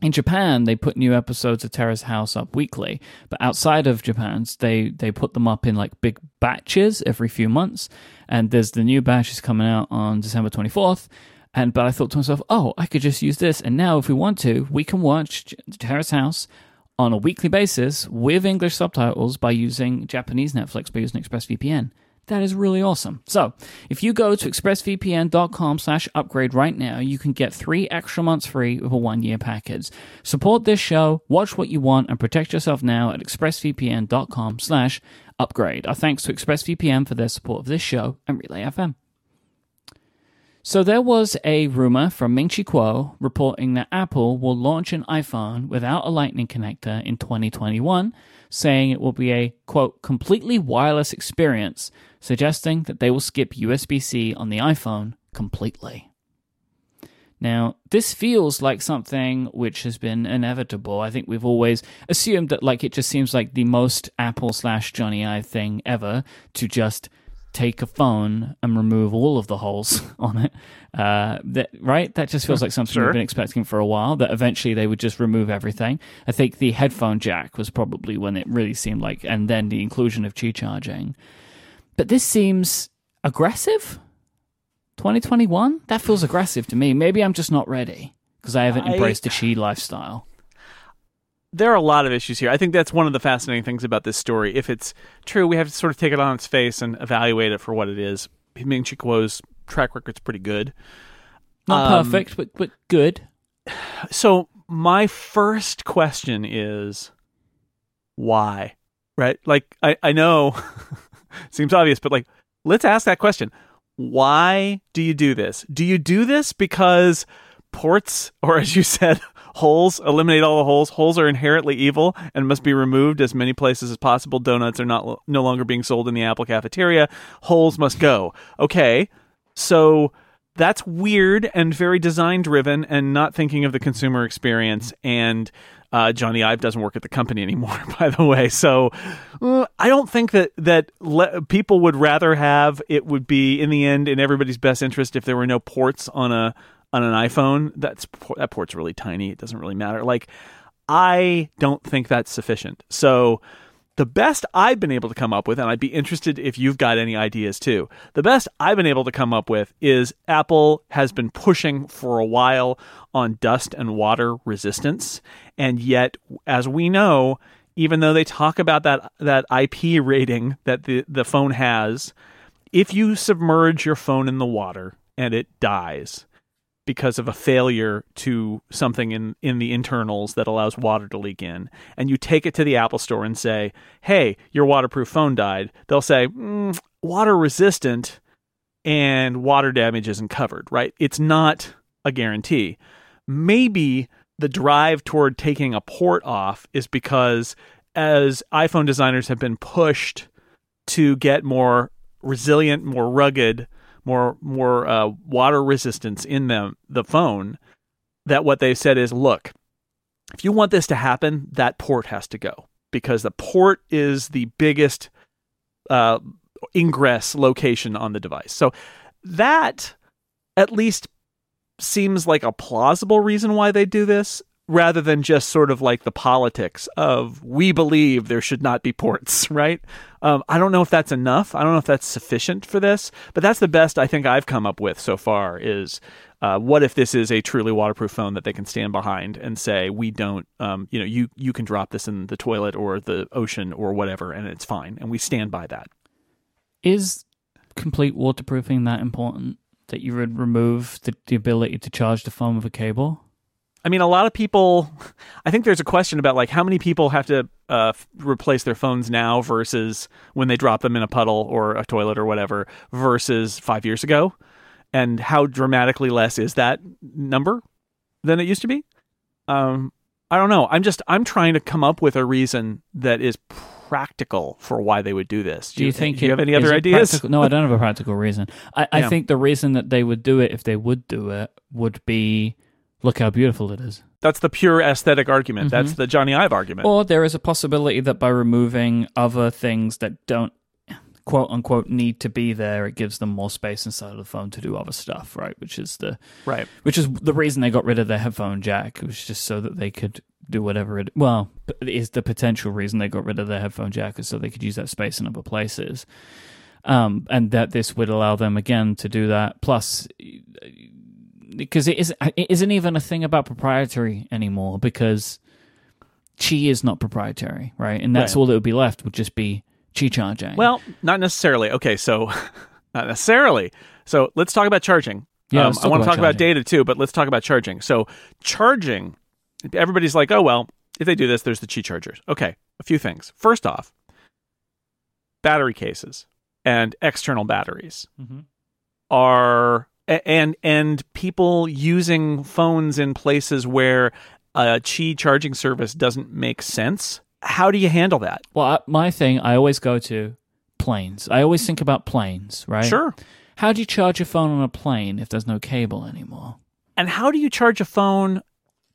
In Japan, they put new episodes of Terrace House up weekly, but outside of Japan, they they put them up in like big batches every few months. And there's the new batch is coming out on December 24th. And but I thought to myself, oh, I could just use this. And now, if we want to, we can watch Terrace House on a weekly basis with English subtitles by using Japanese Netflix by using ExpressVPN. That is really awesome. So, if you go to expressvpn.com slash upgrade right now, you can get three extra months free with a one-year package. Support this show, watch what you want, and protect yourself now at expressvpn.com slash upgrade. Our thanks to ExpressVPN for their support of this show and Relay FM. So there was a rumor from Ming Chi Kuo reporting that Apple will launch an iPhone without a lightning connector in 2021, saying it will be a quote completely wireless experience, suggesting that they will skip USB-C on the iPhone completely. Now, this feels like something which has been inevitable. I think we've always assumed that like it just seems like the most Apple slash Jony Ive thing ever to just take a phone and remove all of the holes on it. Uh, that right? That just feels like something Sure. we've been expecting for a while. That eventually they would just remove everything. I think the headphone jack was probably when it really seemed like, and then the inclusion of Qi charging. But this seems aggressive. 2021? That feels aggressive to me. Maybe I'm just not ready because I haven't I- embraced the Qi lifestyle. There are a lot of issues here. I think that's one of the fascinating things about this story. If it's true, we have to sort of take it on its face and evaluate it for what it is. Ming Chi Kuo's track record's pretty good. Not Um, perfect, but but good. So my first question is why? Right? Like I, I know seems obvious, but like let's ask that question. Why do you do this? Do you do this because ports or as you said, holes eliminate all the holes. Holes are inherently evil and must be removed as many places as possible. Donuts are not no longer being sold in the Apple cafeteria. Holes must go. Okay. So that's weird and very design driven and not thinking of the consumer experience and uh, Jony Ive doesn't work at the company anymore, by the way. So uh, I don't think that that le- people would rather have it would be in the end in everybody's best interest if there were no ports on a on an iPhone. That's that port's really tiny. It doesn't really matter. Like I don't think that's sufficient. So the best I've been able to come up with, and I'd be interested if you've got any ideas too. The best I've been able to come up with is Apple has been pushing for a while on dust and water resistance. And yet, as we know, even though they talk about that, that IP rating that the, the phone has, if you submerge your phone in the water and it dies, because of a failure to something in, in the internals that allows water to leak in, and you take it to the Apple store and say, hey, your waterproof phone died, they'll say, mm, water resistant and water damage isn't covered, right? It's not a guarantee. Maybe the drive toward taking a port off is because as iPhone designers have been pushed to get more resilient, more rugged, more more uh, water resistance in them the phone that what they said is look if you want this to happen that port has to go because the port is the biggest uh, ingress location on the device so that at least seems like a plausible reason why they do this rather than just sort of like the politics of we believe there should not be ports, right? Um, I don't know if that's enough. I don't know if that's sufficient for this, but that's the best I think I've come up with so far. Is uh, what if this is a truly waterproof phone that they can stand behind and say we don't, um, you know, you you can drop this in the toilet or the ocean or whatever, and it's fine, and we stand by that. Is complete waterproofing that important that you would remove the, the ability to charge the phone with a cable? I mean, a lot of people. I think there's a question about like how many people have to uh, replace their phones now versus when they drop them in a puddle or a toilet or whatever versus five years ago, and how dramatically less is that number than it used to be. Um, I don't know. I'm just I'm trying to come up with a reason that is practical for why they would do this. Do you, think? Do you it- have any other ideas? practical- No, I don't have a practical reason. I, I Yeah. think the reason that they would do it, if they would do it, would be look how beautiful it is. That's the pure aesthetic argument. That's Mhm. the Jony Ive argument. Or there is a possibility that by removing other things that don't quote unquote need to be there, it gives them more space inside of the phone to do other stuff, right? Which is the right. which is the reason they got rid of their headphone jack. It was just so that they could do whatever it well it is the potential reason they got rid of their headphone jack is so they could use that space in other places. Um, and that this would allow them again to do that. Plus, because it isn't it isn't even a thing about proprietary anymore because Qi is not proprietary, right? And that's Right. all that would be left would just be Qi charging. Well, not necessarily. Okay, so not necessarily. So let's talk about charging. Yeah, Um, I want to talk about data too, but let's talk about charging. So charging, everybody's like, oh well, if they do this, there's the Qi chargers. Okay, a few things. First off, battery cases and external batteries Mhm. are and and people using phones in places where a Qi charging service doesn't make sense. How do you handle that? well, my thing I always go to planes. I always think about planes, right? Sure. How do you charge your phone on a plane if there's no cable anymore? And how do you charge a phone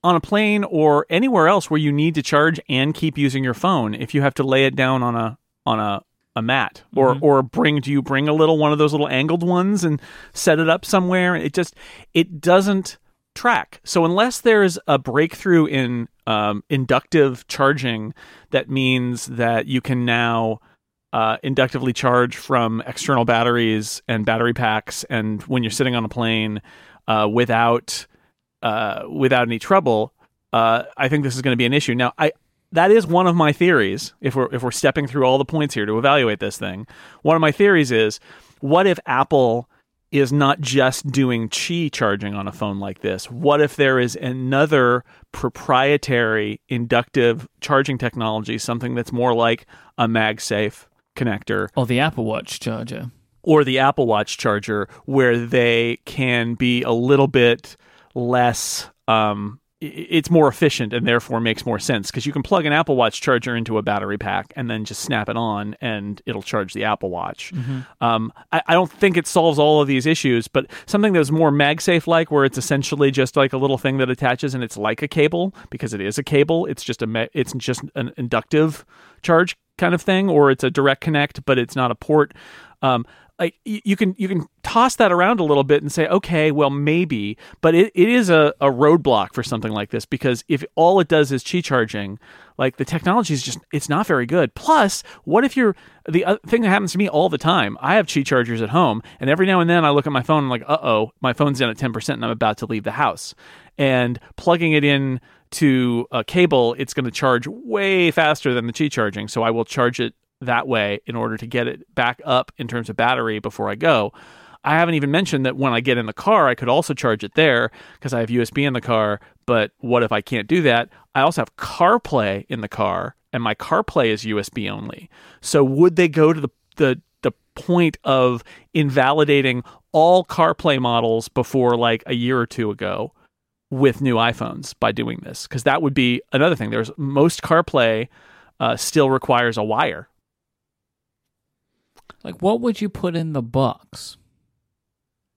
on a plane or anywhere else where you need to charge and keep using your phone if you have to lay it down on a on a a mat or or bring do you bring a little one of those little angled ones and set it up somewhere? It just it doesn't track. So unless there's a breakthrough in um, inductive charging that means that you can now uh, inductively charge from external batteries and battery packs and when you're sitting on a plane uh, without uh, without any trouble, uh, I think this is going to be an issue. Now, I that is one of my theories. If we're if we're stepping through all the points here to evaluate this thing, one of my theories is, what if Apple is not just doing Qi charging on a phone like this? What if there is another proprietary inductive charging technology, something that's more like a MagSafe connector Or the Apple Watch charger? or the Apple Watch charger where they can be a little bit less um, it's more efficient and therefore makes more sense because you can plug an Apple Watch charger into a battery pack and then just snap it on and it'll charge the Apple Watch. Mm-hmm. Um, I, I, don't think it solves all of these issues, but something that's more MagSafe like, where it's essentially just like a little thing that attaches and it's like a cable because it is a cable. It's just a it's just an inductive charge kind of thing, or it's a direct connect, but it's not a port. Um, like you can you can toss that around a little bit and say okay well maybe but it, it is a, a roadblock for something like this because if all it does is qi charging like the technology is just it's not very good. Plus what if you're the thing that happens to me all the time i have qi chargers at home and every now and then i look at my phone and I'm like uh-oh my phone's down at 10% and i'm about to leave the house. And plugging it in to a cable it's going to charge way faster than the qi charging so i will charge it that way in order to get it back up in terms of battery before I go. I haven't even mentioned that when I get in the car, I could also charge it there because I have USB in the car. But what if I can't do that? I also have CarPlay in the car, and my CarPlay is USB only. So would they go to the the the point of invalidating all CarPlay models before like a year or two ago with new iPhones by doing this? Because that would be another thing. There's most CarPlay uh, still requires a wire like, what would you put in the box?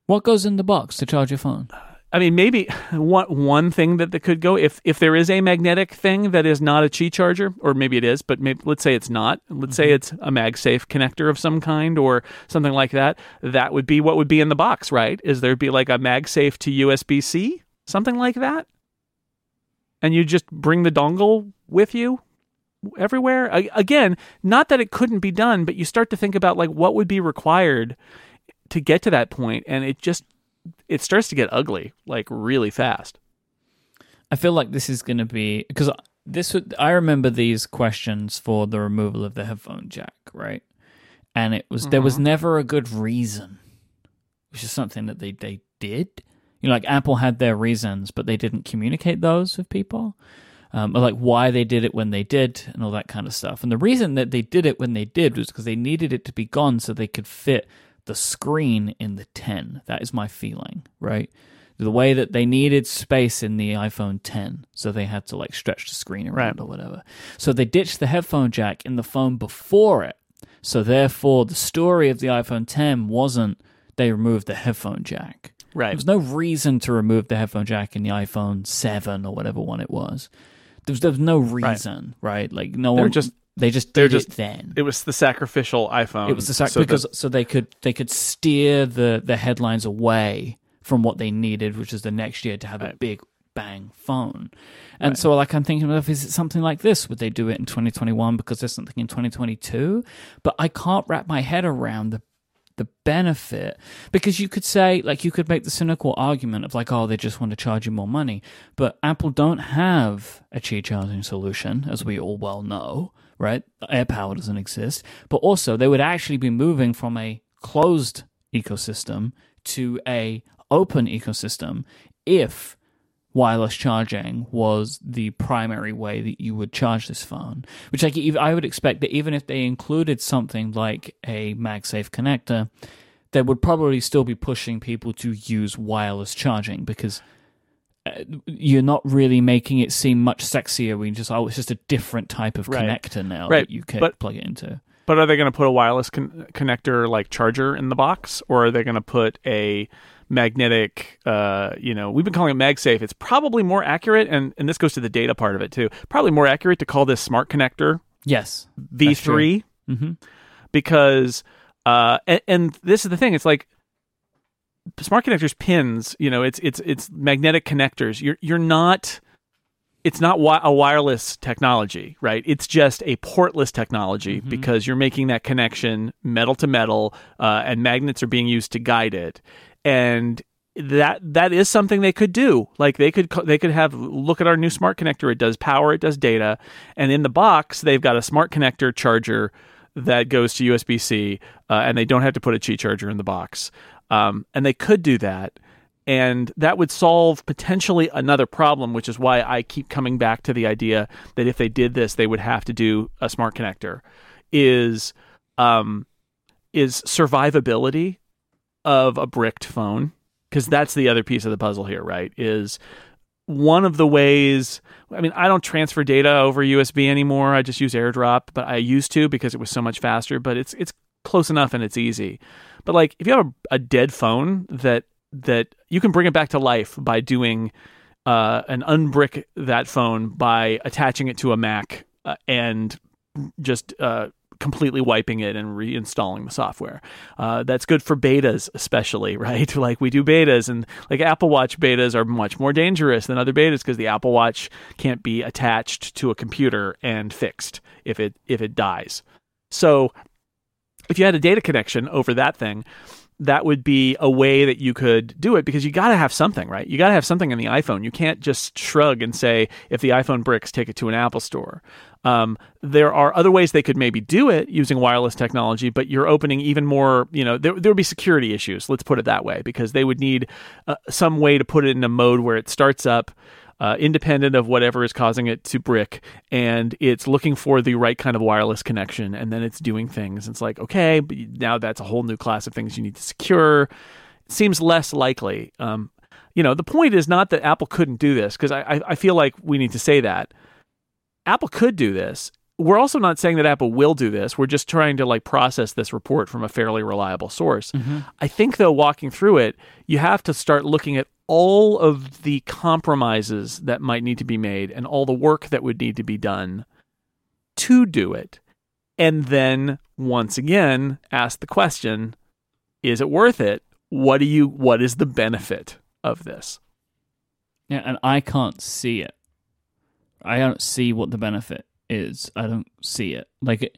What goes in the box to charge your phone? I mean, maybe one one thing that, that could go if if there is a magnetic thing that is not a Qi charger, or maybe it is, but maybe, let's say it's not. Let's mm-hmm. say it's a MagSafe connector of some kind or something like that. That would be what would be in the box, right? Is there'd be like a MagSafe to USB C, something like that, and you just bring the dongle with you everywhere. Again, not that it couldn't be done, but you start to think about like what would be required to get to that point, and it just it starts to get ugly like really fast. I feel like this is going to be because this would I remember these questions for the removal of the headphone jack, right? And it was mm-hmm. there was mm-hmm. never a good reason, which is something that they they did. You know, like Apple had their reasons, but they didn't communicate those with people um, like why they did it when they did and all that kind of stuff. And the reason that they did it when they did was because they needed it to be gone so they could fit the screen in the 10. That is my feeling, right? The way that they needed space in the iPhone 10, so they had to like stretch the screen around right. or whatever. So they ditched the headphone jack in the phone before it. So therefore, the story of the iPhone 10 wasn't they removed the headphone jack. Right. There was no reason to remove the headphone jack in the iPhone 7 or whatever one it was. There's there's no reason, right? right? Like no they're one just they just did just, it then. It was the sacrificial iPhone. It was the sac- so because so they could they could steer the the headlines away from what they needed, which is the next year to have right. a big bang phone. And right. so like I'm thinking of is it something like this? Would they do it in 2021 because there's something in 2022? But I can't wrap my head around the the benefit. Because you could say like you could make the cynical argument of like oh they just want to charge you more money. But apple don't have a cheap charging solution as we all well know right? AirPower doesn't exist. But also they would actually be moving from a closed ecosystem to a open ecosystem if wireless charging was the primary way that you would charge this phone. Which like I would expect that even if they included something like a MagSafe connector, they would probably still be pushing people to use wireless charging because uh, you're not really making it seem much sexier when you just oh it's just a different type of right. connector now right. that you can but, plug it into. But are they going to put a wireless con- connector like charger in the box, or are they going to put a magnetic uh, you know we've been calling it magsafe. It's probably more accurate and and this goes to the data part of it too probably more accurate to call this smart connector. Yes. V3 mm-hmm. because uh, and, and this is the thing it's like smart connectors pins you know it's it's it's magnetic connectors. You're you're not it's not wi- a wireless technology, right? It's just a portless technology mm-hmm. because you're making that connection metal to metal, uh, and magnets are being used to guide it and that that is something they could do. Like they could they could have look at our new smart connector. It does power, it does data, and in the box they've got a smart connector charger that goes to USB C, uh, and they don't have to put a Qi charger in the box. Um, and they could do that, and that would solve potentially another problem, which is why I keep coming back to the idea that if they did this, they would have to do a smart connector. Is um, is survivability of a bricked phone because that's the other piece of the puzzle here, right? Is one of the ways I mean, I don't transfer data over USB anymore. I just use AirDrop, but I used to because it was so much faster, but it's it's close enough and it's easy. But like if you have a, a dead phone that that you can bring it back to life by doing uh, an unbrick that phone by attaching it to a Mac uh, and just uh, completely wiping it and reinstalling the software. Uh, that's good for betas, especially, right? Like we do betas, and like Apple Watch betas are much more dangerous than other betas because the Apple Watch can't be attached to a computer and fixed if it if it dies. So if you had a data connection over that thing, that would be a way that you could do it because you got to have something, right? You got to have something in the iPhone. You can't just shrug and say, if the iPhone bricks, take it to an Apple store. Um, there are other ways they could maybe do it using wireless technology, but you're opening even more, you know, there, there would be security issues, let's put it that way, because they would need uh, some way to put it in a mode where it starts up uh, independent of whatever is causing it to brick, and it's looking for the right kind of wireless connection, and then it's doing things. It's like, okay, but now that's a whole new class of things you need to secure. It seems less likely. Um, you know, the point is not that Apple couldn't do this, because I, I feel like we need to say that. Apple could do this. We're also not saying that Apple will do this. We're just trying to like process this report from a fairly reliable source. Mm-hmm. I think though walking through it, you have to start looking at all of the compromises that might need to be made and all the work that would need to be done to do it. And then once again, ask the question, is it worth it? What do you what is the benefit of this? Yeah, and I can't see it. I don't see what the benefit is. I don't see it. Like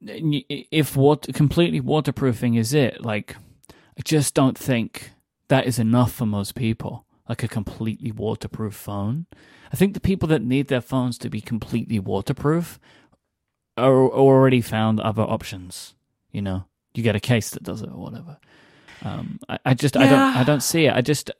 if what completely waterproofing is it, like I just don't think that is enough for most people. Like a completely waterproof phone. I think the people that need their phones to be completely waterproof are already found other options. You know, you get a case that does it or whatever. Um, I, I, just yeah. I don't I don't see it. I just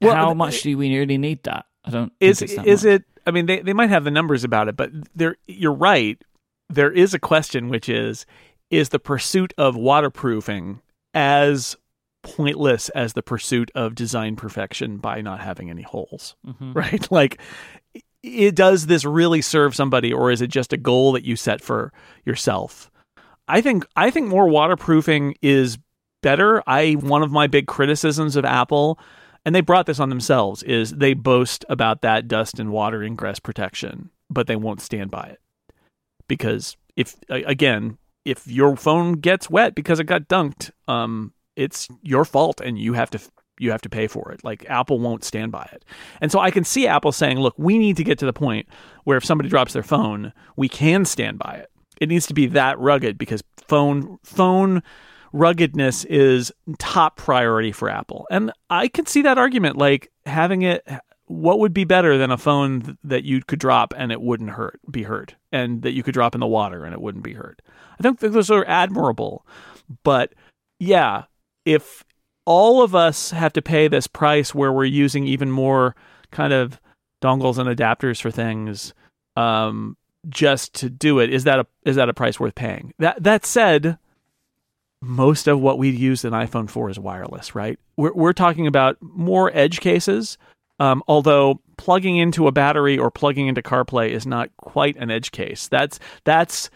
well, how much do we really need that? I don't. Is is much. it? I mean, they they might have the numbers about it, but there you're right. There is a question, which is is the pursuit of waterproofing as pointless as the pursuit of design perfection by not having any holes, mm-hmm. right? Like, it does this really serve somebody, or is it just a goal that you set for yourself? I think I think more waterproofing is better. I one of my big criticisms of Apple, and they brought this on themselves, is they boast about that dust and water ingress protection, but they won't stand by it because if again if your phone gets wet because it got dunked, um, it's your fault and you have to you have to pay for it. Like Apple won't stand by it. And so I can see Apple saying, look, we need to get to the point where if somebody drops their phone, we can stand by it. It needs to be that rugged because phone phone ruggedness is top priority for Apple. And I can see that argument like having it what would be better than a phone that you could drop and it wouldn't hurt be hurt and that you could drop in the water and it wouldn't be hurt. I think those are admirable. But yeah, if all of us have to pay this price where we're using even more kind of dongles and adapters for things um, just to do it, is that a is that a price worth paying? That that said, most of what we use an iPhone for is wireless, right? We're we're talking about more edge cases. Um, although plugging into a battery or plugging into CarPlay is not quite an edge case. That's that's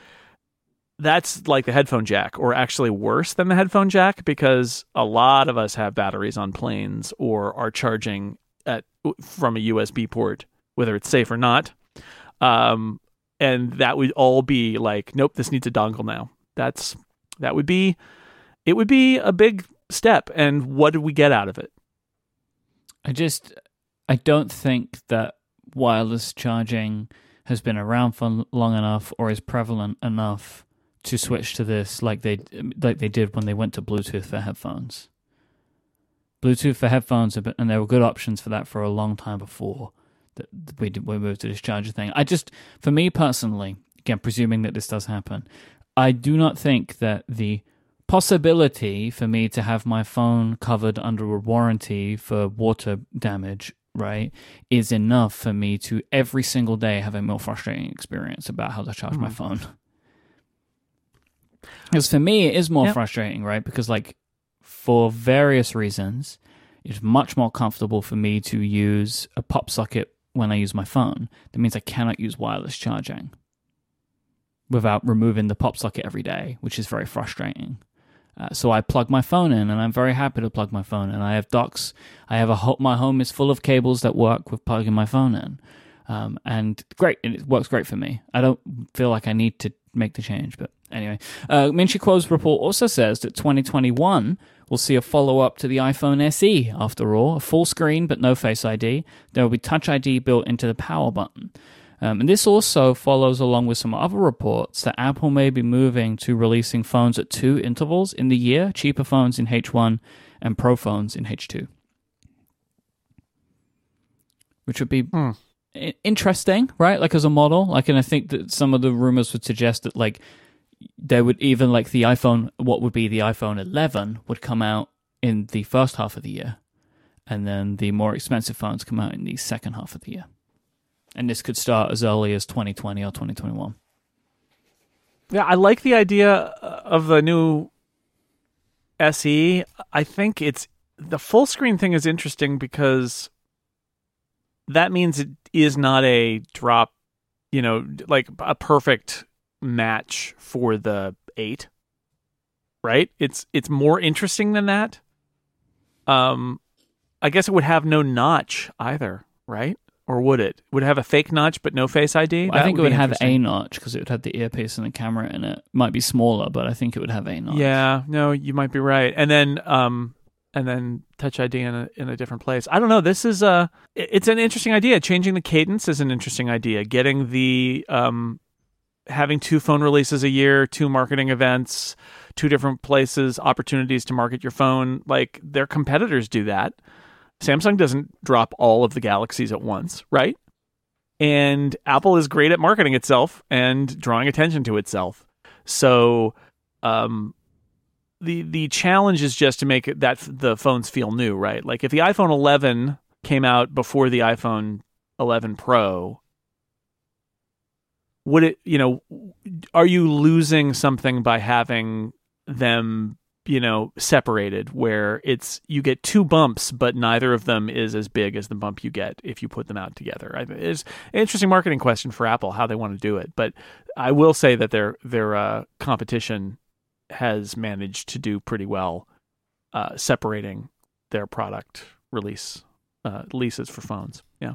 that's like the headphone jack, or actually worse than the headphone jack, because a lot of us have batteries on planes or are charging at from a USB port, whether it's safe or not. Um, and that would all be like, nope, this needs a dongle now. That's that would be it would be a big step. And what did we get out of it? I just I don't think that wireless charging has been around for long enough or is prevalent enough to switch to this like they like they did when they went to Bluetooth for headphones. Bluetooth for headphones, and there were good options for that for a long time before that we did, we moved to this charger thing. I just, for me personally, again, presuming that this does happen, I do not think that the possibility for me to have my phone covered under a warranty for water damage right, is enough for me to every single day have a more frustrating experience about how to charge mm. my hmm. phone. Because for me, it is more frustrating, right? Because like for various reasons, it's much more comfortable for me to use a pop socket when I use my phone. That means I cannot use wireless charging without removing the pop socket every day, which is very frustrating. Uh, so I plug my phone in, and I'm very happy to plug my phone in. I have docks. I have a ho- my home is full of cables that work with plugging my phone in, um, and great. It works great for me. I don't feel like I need to make the change, but anyway. Uh, report also says that 2021 will see a follow up to the iPhone SE. After all, a full screen but no Face ID. There will be Touch ID built into the power button. Um, and this also follows along with some other reports that Apple may be moving to releasing phones at two intervals in the year cheaper phones in H1 and Pro phones in H2. Which would be Hmm. Interesting, right? Like as a model. Like, and I think that some of the rumors would suggest that, like, there would even, like, the iPhone, what would be the iPhone 11 would come out in the first half of the year. And then the more expensive phones come out in the second half of the year and this could start as early as 2020 or 2021. Yeah, I like the idea uh, of the new SE. I think it's the full screen thing is interesting because that means it is not a drop, you know, like a perfect match for the 8. Right? It's it's more interesting than that. Um I guess it would have no notch either, right? Or would it? Would it have a fake notch but no face ID? I That think it would have a notch because it would have the earpiece and the camera in it. Might be smaller, but I think it would have a notch. Yeah, no, you might be right. And then um and then touch ID in a in a different place. I don't know. This is a it's an interesting idea. Changing the cadence is an interesting idea. Getting the um having two phone releases a year, two marketing events, two different places, opportunities to market your phone. Like their competitors do that. Samsung doesn't drop all of the galaxies at once, right? And Apple is great at marketing itself and drawing attention to itself. So um the the challenge is just to make that the phones feel new, right? Like if the iPhone 11 came out before the iPhone 11 Pro, would it, you know, are you losing something by having them, you know, separated where it's you get two bumps but neither of them is as big as the bump you get if you put them out together. It's an interesting marketing question for Apple how they want to do it, but I will say that their their uh, competition has managed to do pretty well uh, separating their product release uh, leases for phones. Yeah.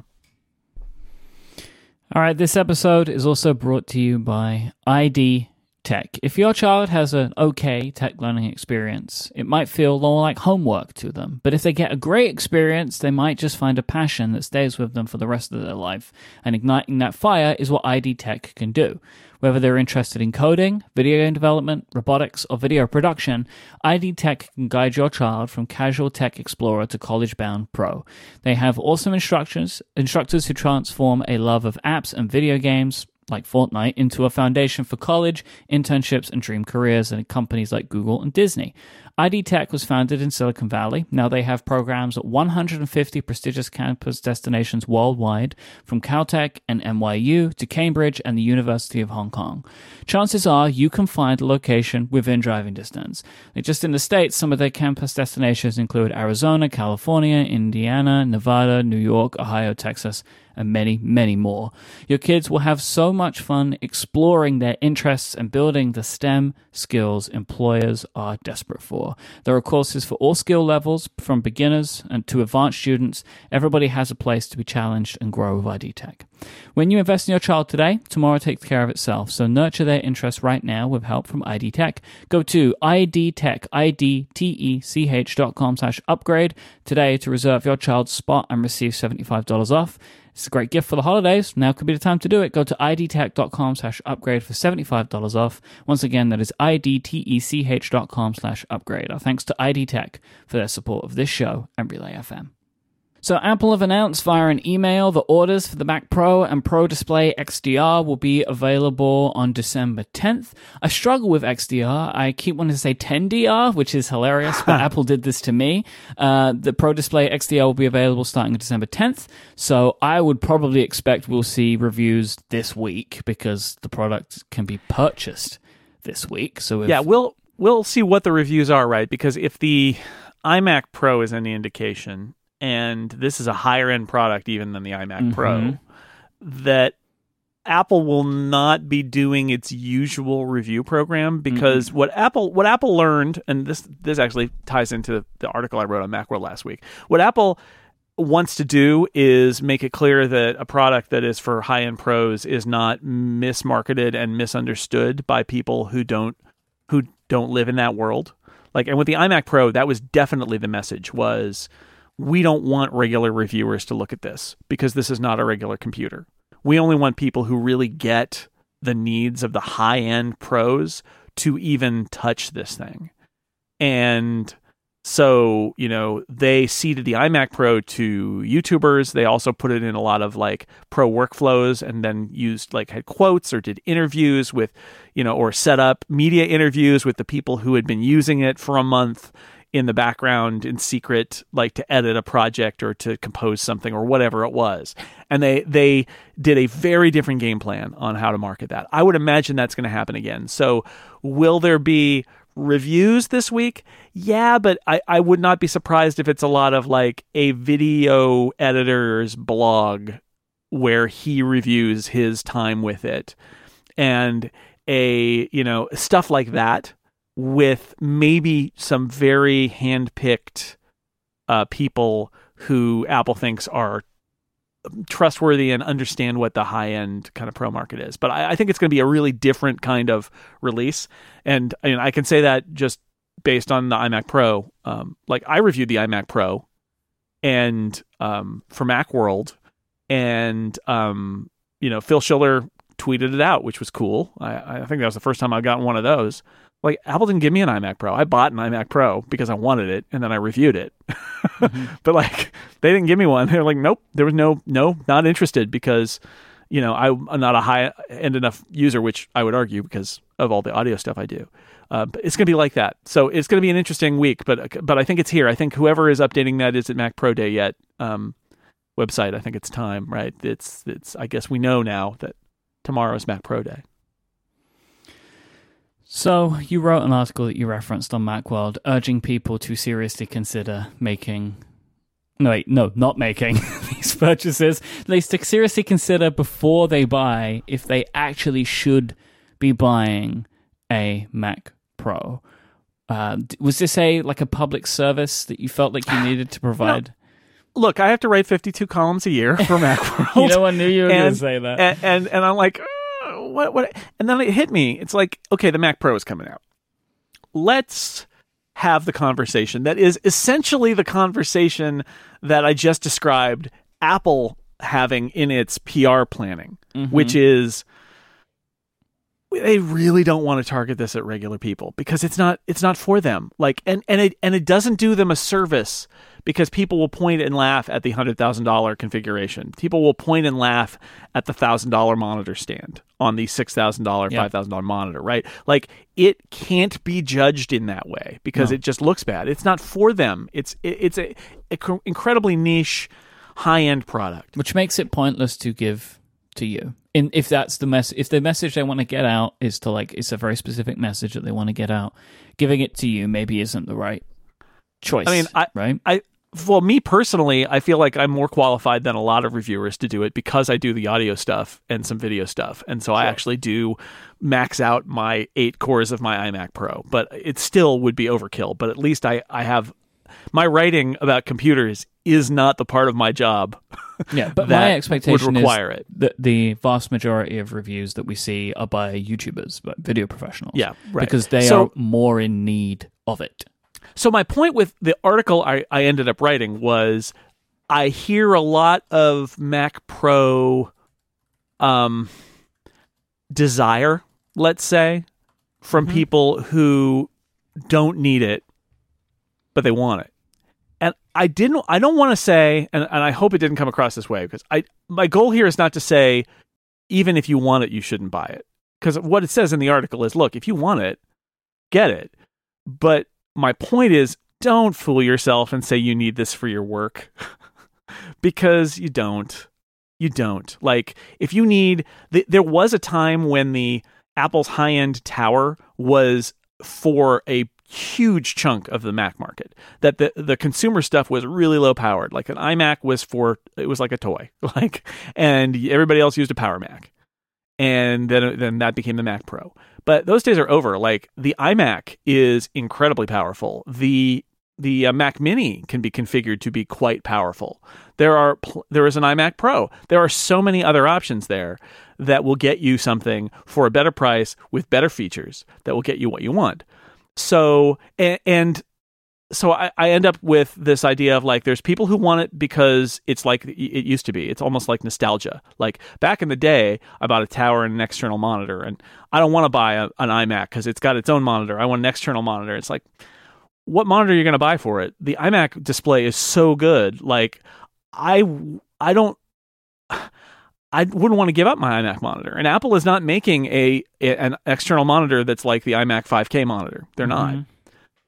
All right, this episode is also brought to you by ID Tech. If your child has an okay tech learning experience, it might feel more like homework to them. But if they get a great experience, they might just find a passion that stays with them for the rest of their life. And igniting that fire is what ID Tech can do. Whether they're interested in coding, video game development, robotics, or video production, ID Tech can guide your child from casual tech explorer to college bound pro. They have awesome instructors, instructors who transform a love of apps and video games like Fortnite into a foundation for college, internships, and dream careers in companies like Google and Disney. ID Tech was founded in Silicon Valley. Now they have programs at 150 prestigious campus destinations worldwide, from Caltech and NYU to Cambridge and the University of Hong Kong. Chances are you can find a location within driving distance. Just in the States, some of their campus destinations include Arizona, California, Indiana, Nevada, New York, Ohio, Texas, and many, many more. Your kids will have so much fun exploring their interests and building the STEM skills employers are desperate for. There are courses for all skill levels, from beginners and to advanced students. Everybody has a place to be challenged and grow with ID Tech. When you invest in your child today, tomorrow takes care of itself. So nurture their interest right now with help from ID Tech. Go to IDTech, I-D-T-E-C-H dot com slash upgrade today to reserve your child's spot and receive $75 off. It's a great gift for the holidays. Now could be the time to do it. Go to idtech.com slash upgrade for $75 off. Once again, that is idtech.com slash upgrade. Our thanks to ID Tech for their support of this show and Relay FM. So Apple have announced via an email the orders for the Mac Pro and Pro Display XDR will be available on December 10th. I struggle with XDR. I keep wanting to say 10DR, which is hilarious, but Apple did this to me. Uh, the Pro Display XDR will be available starting on December 10th. So I would probably expect we'll see reviews this week because the product can be purchased this week. So if, Yeah, we'll we'll see what the reviews are, right? Because if the iMac Pro is any indication, and this is a higher end product even than the iMac Pro, Mhm. that Apple will not be doing its usual review program because what Apple what Apple learned, and this this actually ties into the article I wrote on Macworld last week. What Apple wants to do is make it clear that a product that is for high end pros is not mismarketed and misunderstood by people who don't who don't live in that world. Like and with the iMac Pro, that was definitely the message was we don't want regular reviewers to look at this because this is not a regular computer. We only want people who really get the needs of the high end pros to even touch this thing. And so, you know, they seeded the iMac Pro to YouTubers. They also put it in a lot of like pro workflows and then used like had quotes or did interviews with, you know, or set up media interviews with the people who had been using it for a month in the background in secret like to edit a project or to compose something or whatever it was. And they they did a very different game plan on how to market that. I would imagine that's going to happen again. So will there be reviews this week? Yeah but I, I would not be surprised if it's a lot of like a video editor's blog where he reviews his time with it. And a you know stuff like that with maybe some very hand-picked uh, people who Apple thinks are trustworthy and understand what the high-end kind of pro market is. But I, I think it's going to be a really different kind of release, and I, mean, I can say that just based on the iMac Pro. Um, like I reviewed the iMac Pro, and um, for MacWorld, and um, you know Phil Schiller tweeted it out, which was cool. I, I think that was the first time I got one of those like Apple didn't give me an iMac Pro. I bought an iMac Pro because I wanted it, and then I reviewed it. Mm-hmm. but like they didn't give me one. They're like, nope, there was no, no, not interested because you know I'm not a high end enough user, which I would argue because of all the audio stuff I do. Uh, but it's going to be like that. So it's going to be an interesting week. But but I think it's here. I think whoever is updating that is at Mac Pro Day yet. Um, website. I think it's time. Right. It's it's. I guess we know now that tomorrow is Mac Pro Day. So, you wrote an article that you referenced on Macworld urging people to seriously consider making. No, wait, no, not making these purchases. At least to seriously consider before they buy if they actually should be buying a Mac Pro. Uh, was this a like a public service that you felt like you needed to provide? No. Look, I have to write 52 columns a year for Macworld. you know, I knew you were going to say that. And, and, and I'm like, what what and then it hit me. It's like okay the mac pro is coming out. Let's have the conversation that is essentially the conversation that i just described apple having in its pr planning mm-hmm. which is they really don't want to target this at regular people because it's not it's not for them. Like and and it and it doesn't do them a service because people will point and laugh at the $100,000 configuration. People will point and laugh at the $1,000 monitor stand on the $6,000, yeah. $5,000 monitor, right? Like it can't be judged in that way because no. it just looks bad. It's not for them. It's it, it's a, a incredibly niche high-end product, which makes it pointless to give to you. In, if that's the mess, if the message they want to get out is to like, it's a very specific message that they want to get out, giving it to you maybe isn't the right choice. I mean, I, right? I well, me personally, I feel like I'm more qualified than a lot of reviewers to do it because I do the audio stuff and some video stuff. And so sure. I actually do max out my eight cores of my iMac Pro, but it still would be overkill. But at least I, I have my writing about computers is not the part of my job. Yeah, but my expectation would require is it. that the vast majority of reviews that we see are by YouTubers, but video professionals. Yeah, right. Because they so, are more in need of it. So my point with the article I, I ended up writing was I hear a lot of Mac Pro um desire, let's say, from mm-hmm. people who don't need it, but they want it. And I didn't I don't want to say and, and I hope it didn't come across this way because I my goal here is not to say even if you want it, you shouldn't buy it. Because what it says in the article is look, if you want it, get it. But my point is don't fool yourself and say you need this for your work because you don't. You don't. Like, if you need, th- there was a time when the Apple's high end tower was for a huge chunk of the Mac market. That the the consumer stuff was really low powered. Like an iMac was for it was like a toy, like, and everybody else used a Power Mac, and then then that became the Mac Pro. But those days are over. Like the iMac is incredibly powerful. The the uh, Mac Mini can be configured to be quite powerful. There are pl- there is an iMac Pro. There are so many other options there that will get you something for a better price with better features that will get you what you want. So and, and so I, I, end up with this idea of like there's people who want it because it's like it used to be. It's almost like nostalgia. Like back in the day, I bought a tower and an external monitor, and I don't want to buy a, an iMac because it's got its own monitor. I want an external monitor. It's like what monitor are you going to buy for it? The iMac display is so good. Like I I don't I wouldn't want to give up my iMac monitor. And Apple is not making a, an external monitor that's like the iMac 5K monitor. They're not. Mm-hmm.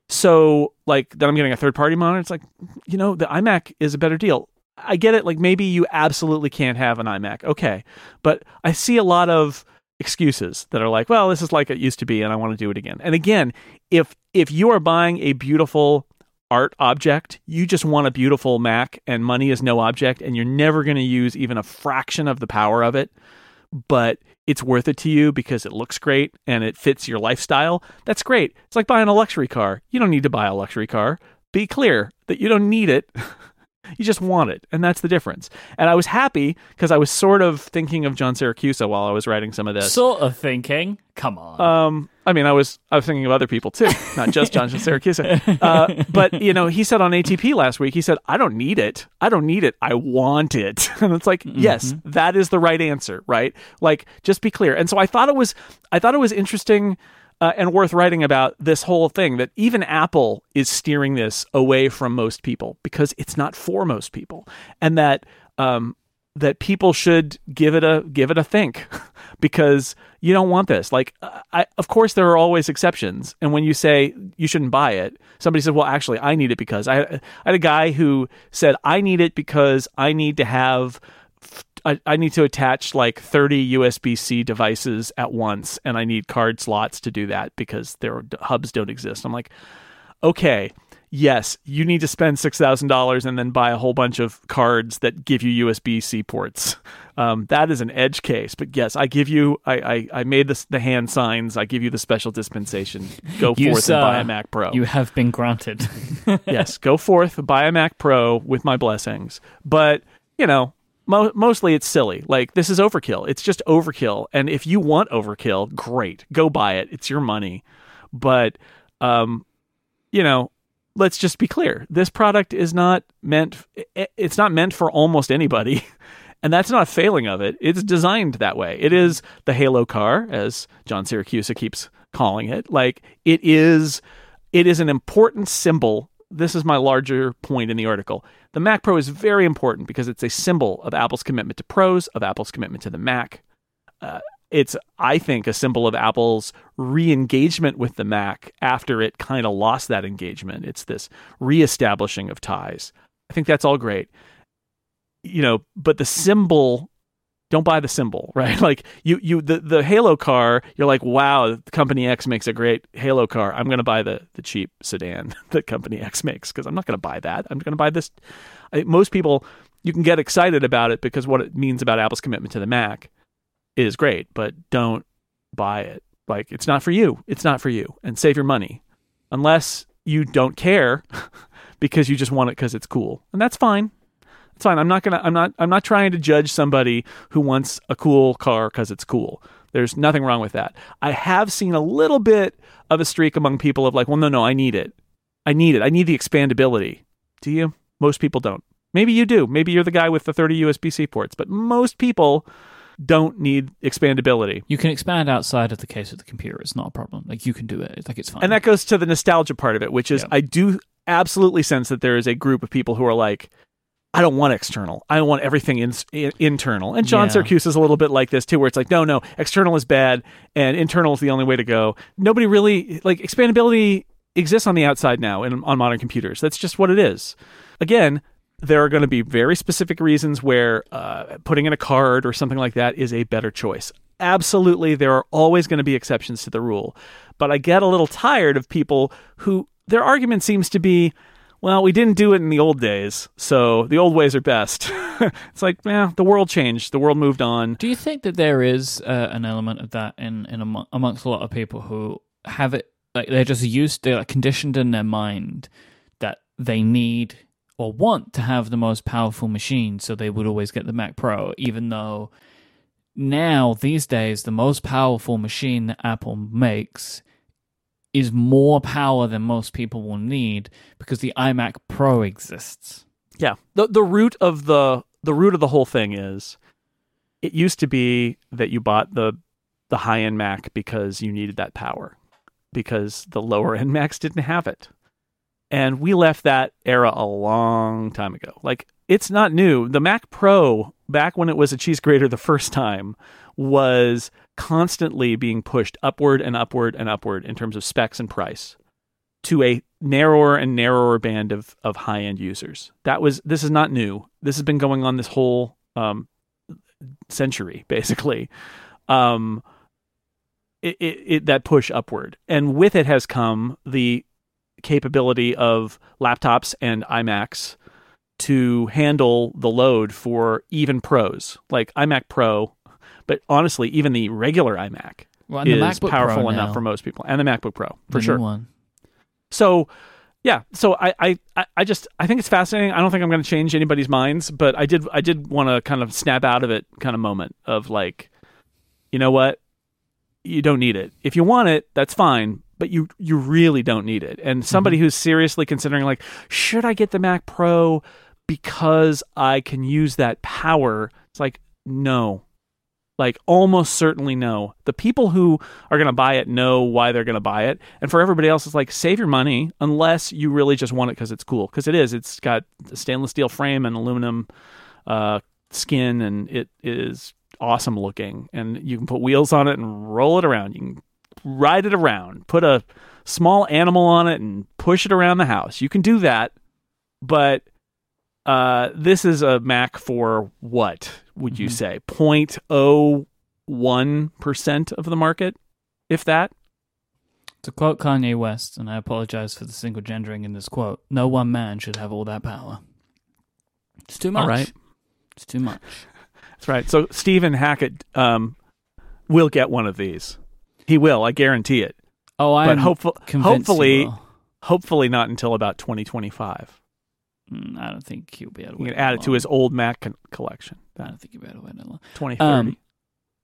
So like then I'm getting a third party monitor. It's like you know the iMac is a better deal. I get it. Like maybe you absolutely can't have an iMac. Okay, but I see a lot of excuses that are like, well, this is like it used to be, and I want to do it again. And again, if if you are buying a beautiful art object, you just want a beautiful Mac, and money is no object, and you're never going to use even a fraction of the power of it, but it's worth it to you because it looks great and it fits your lifestyle. That's great. It's like buying a luxury car. You don't need to buy a luxury car. Be clear that you don't need it. You just want it, and that's the difference. And I was happy because I was sort of thinking of John Siracusa while I was writing some of this. Sort of thinking. Come on. Um, I mean, I was I was thinking of other people too, not just John Siracusa. Uh, but you know, he said on ATP last week, he said, "I don't need it. I don't need it. I want it." And it's like, mm-hmm. yes, that is the right answer, right? Like, just be clear. And so I thought it was I thought it was interesting uh, and worth writing about this whole thing that even Apple is steering this away from most people because it's not for most people, and that um, that people should give it a give it a think because you don't want this. Like, I, of course, there are always exceptions, and when you say you shouldn't buy it, somebody says, "Well, actually, I need it because I, I had a guy who said I need it because I need to have." I, I need to attach like 30 USB C devices at once, and I need card slots to do that because their hubs don't exist. I'm like, okay, yes, you need to spend six thousand dollars and then buy a whole bunch of cards that give you USB C ports. Um, that is an edge case, but yes, I give you. I I, I made the the hand signs. I give you the special dispensation. Go you, forth and buy a Mac Pro. You have been granted. yes, go forth, buy a Mac Pro with my blessings. But you know, mo- mostly it's silly. Like this is overkill. It's just overkill. And if you want overkill, great, go buy it. It's your money. But um, you know, let's just be clear. This product is not meant. It's not meant for almost anybody. And that's not a failing of it. It's designed that way. It is the Halo car, as John Siracusa keeps calling it. Like it is, it is an important symbol this is my larger point in the article. The Mac Pro is very important because it's a symbol of Apple's commitment to pros, of Apple's commitment to the Mac. Uh, it's, I think, a symbol of Apple's re engagement with the Mac after it kind of lost that engagement. It's this reestablishing of ties. I think that's all great. You know, but the symbol don't buy the symbol, right? Like you, you, the, the Halo car, you're like, wow, company X makes a great Halo car. I'm to buy the, the cheap sedan that company X makes because I'm not to buy that. I'm to buy this. I, most people, you can get excited about it because what it means about Apple's commitment to the Mac is great, but don't buy it. Like it's not for you. It's not for you. And save your money unless you don't care because you just want it because it's cool. And that's fine. It's fine. I'm not gonna. I'm not. I'm not trying to judge somebody who wants a cool car because it's cool. There's nothing wrong with that. I have seen a little bit of a streak among people of like, well, no, no, I need it. I need it. I need the expandability. Do you? Most people don't. Maybe you do. Maybe you're the guy with the 30 USB C ports, but most people don't need expandability. You can expand outside of the case of the computer. It's not a problem. Like you can do it. Like it's fine. And that goes to the nostalgia part of it, which is yeah. I do absolutely sense that there is a group of people who are like, I don't want external. I want everything in, in, internal. And John yeah. Siracusa is a little bit like this too, where it's like, no, no, external is bad and internal is the only way to go. Nobody really like expandability exists on the outside now in, on modern computers. That's just what it is. Again, there are going to be very specific reasons where uh, putting in a card or something like that is a better choice. absolutely there are always going to be exceptions to the rule. But I get a little tired of people who their argument seems to be, well, we didn't do it in the old days, so the old ways are best. it's like, yeah, the world changed, the world moved on. Do you think that there is uh, an element of that in in amo- amongst a lot of people who have it like they're just used, they're like conditioned in their mind that they need or want to have the most powerful machine, so they would always get the Mac Pro, even though now these days the most powerful machine that Apple makes is more power than most people will need because the iMac Pro exists. Yeah. The the root of the the root of the whole thing is it used to be that you bought the the high end Mac because you needed that power because the lower end Macs didn't have it. And we left that era a long time ago. Like it's not new. The Mac Pro back when it was a cheese grater the first time was constantly being pushed upward and upward and upward in terms of specs and price to a narrower and narrower band of, of high end users. That was this is not new. This has been going on this whole um, century, basically. Um, it, it, it, that push upward, and with it has come the capability of laptops and iMacs to handle the load for even pros, like iMac Pro but honestly, even the regular iMac well, is MacBook powerful Pro enough now. for most people, and the MacBook Pro for The sure. one. So, yeah. So I, I, I- I just I think it's fascinating. I don't think I'm going to change anybody's minds, but I did I did want to kind of snap out of it kind of moment of like, you know what, you don't need it. If you want it, that's fine, but you you really don't need it. And somebody mm-hmm. who's seriously considering like, should I get the Mac Pro because I can use that power? It's like no. Like almost certainly no. The people who are going to buy it know why they're going to buy it, and for everybody else, it's like save your money unless you really just want it because it's cool. Because it is. It's got a stainless steel frame and aluminum uh, skin, and it is awesome looking. And you can put wheels on it and roll it around. You can ride it around. Put a small animal on it and push it around the house. You can do that, but uh, this is a Mac for what would you Mhm. say? 0.01 percent of the market, if that. To quote Kanye West, and I apologize for the single gendering in this quote, no one man should have all that power. It's too much. All right. It's too much. That's right. So Stephen Hackett um, will get one of these. He will. I guarantee it. Oh, I but am hopeful, hopefully, hopefully not until about 2025. Mm, I don't think he'll be able to You can add it to his old Mac con- collection. I don't think he'll be able to wait that long. 2030. Um,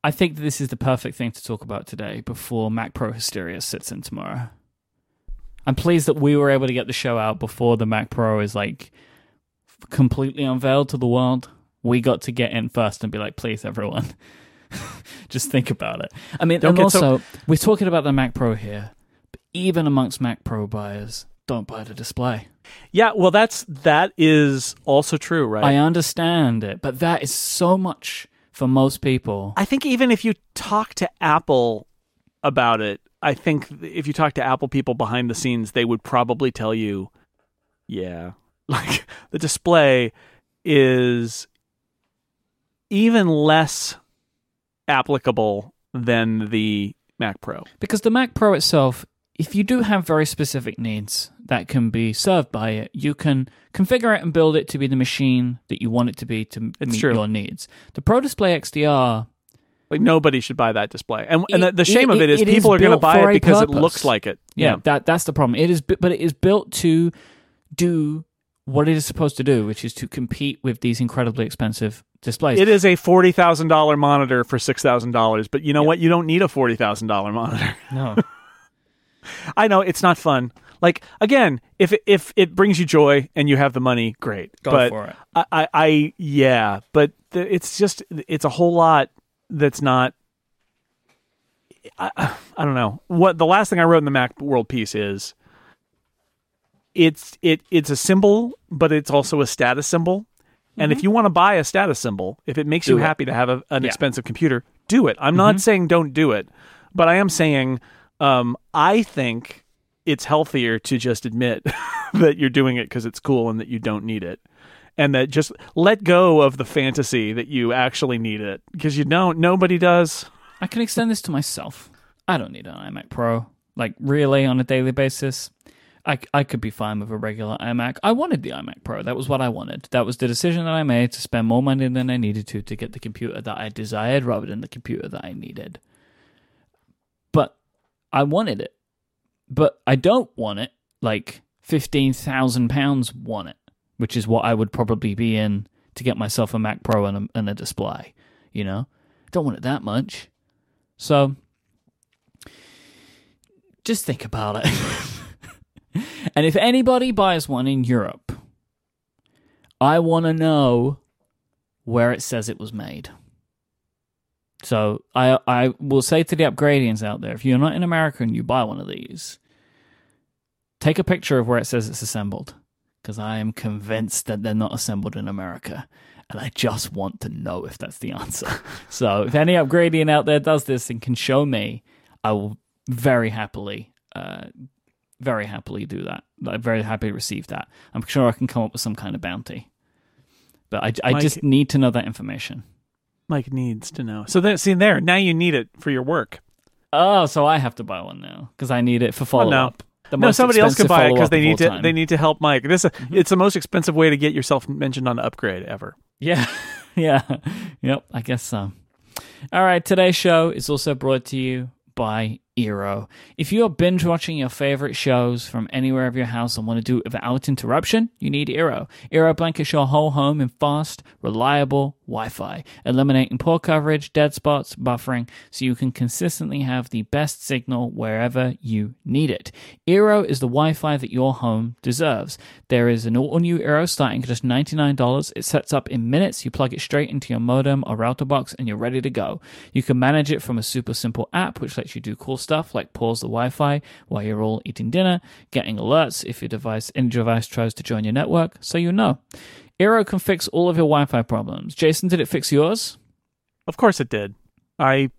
I think this is the perfect thing to talk about today before Mac Pro hysteria sits in tomorrow. I'm pleased that we were able to get the show out before the Mac Pro is like completely unveiled to the world. We got to get in first and be like, please, everyone, just think about it. I mean, Don't and get so- also, we're talking about the Mac Pro here, but even amongst Mac Pro buyers, don't buy the display. yeah, well, that's that is also true, right? I understand it, but that is so much for most people. I think even if you talk to Apple about it, I think if you talk to Apple people behind the scenes, they would probably tell you, yeah, like the display is even less applicable than the Mac Pro. Because the Mac Pro itself, if you do have very specific needs that can be served by it, you can configure it and build it to be the machine that you want it to be to It's meet true. your needs. The Pro Display XDR, Like nobody should buy that display. And, and the, It- the shame it- of it is it is people are going to buy it because it looks like it. yeah, that that's the problem. It is, but it is built to do what it is supposed to do, which is to compete with these incredibly expensive displays. It is a forty thousand dollar monitor for six thousand dollars, but you know what? You don't need a forty thousand dollar monitor. no, I know it's not fun. Like again, if it, if it brings you joy and you have the money, great. go but for it. I, I, I yeah, but the, it's just it's a whole lot that's not. I, I don't know what the last thing I wrote in the Mac World piece is. It's it it's a symbol, but it's also a status symbol. And if you want to buy a status symbol, if it makes Mm-hmm. Do you it. happy to have a, an Yeah. Mm-hmm. expensive computer, do it. I'm not saying don't do it, but I am saying um, I think it's healthier to just admit that you're doing it because it's cool and that you don't need it. And that just let go of the fantasy that you actually need it because you don't. Nobody does. I can extend this to myself. I don't need an iMac Pro. Like really on a daily basis. I, I could be fine with a regular iMac. I wanted the iMac Pro. That was what I wanted. That was the decision that I made to spend more money than I needed to to get the computer that I desired rather than the computer that I needed. I wanted it. But I don't want it like £15,000 want it, which is what I would probably be in to get myself a Mac Pro and a, and a display. You know? Don't want it that much. So just think about it. and if anybody buys one in Europe, I want to know where it says it was made. So I I will say to the upgradians out there, if you're not in America and you buy one of these, take a picture of where it says it's assembled, because I am convinced that they're not assembled in America, and I just want to know if that's the answer. so if any upgradian out there does this and can show me, I will very happily, uh, very happily do that. I'm very happy to receive that. I'm sure I can come up with some kind of bounty, but I, I Mike- just need to know that information. Mike needs to know. So then, see there, now you need it for your work. Oh, so I have to buy one now because I need it for follow no. up. The no, somebody else expensive buy it because they need to. time. Mm-hmm. They need to help Mike. This it's the most expensive way to get yourself mentioned on upgrade ever. Yeah, yeah, yep. I guess so. All right, today's show is also brought to you by Eero. If you are binge watching your favorite shows from anywhere of your house and want to do it without interruption, you need Eero. Eero blankets your whole home in fast, reliable Wi-Fi, eliminating poor coverage, dead spots, buffering, so you can consistently have the best signal wherever you need it. Eero is the Wi-Fi that your home deserves. There is an all-new Eero starting at just $99. It sets up in minutes. You plug it straight into your modem or router box and you're ready to go. You can manage it from a super simple app which lets you do cool stuff like pause the Wi-Fi while you're all eating dinner, getting alerts if your device any device tries to join your network, so you know. Eero can fix all of your Wi-Fi problems. Jason, did it fix yours? Of course it did. I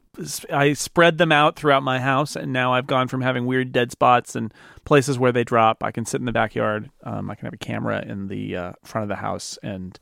I spread them out throughout my house, and now I've gone from having weird dead spots and places where they drop. I can sit in the backyard. Um, I can have a camera in the uh, front of the house, and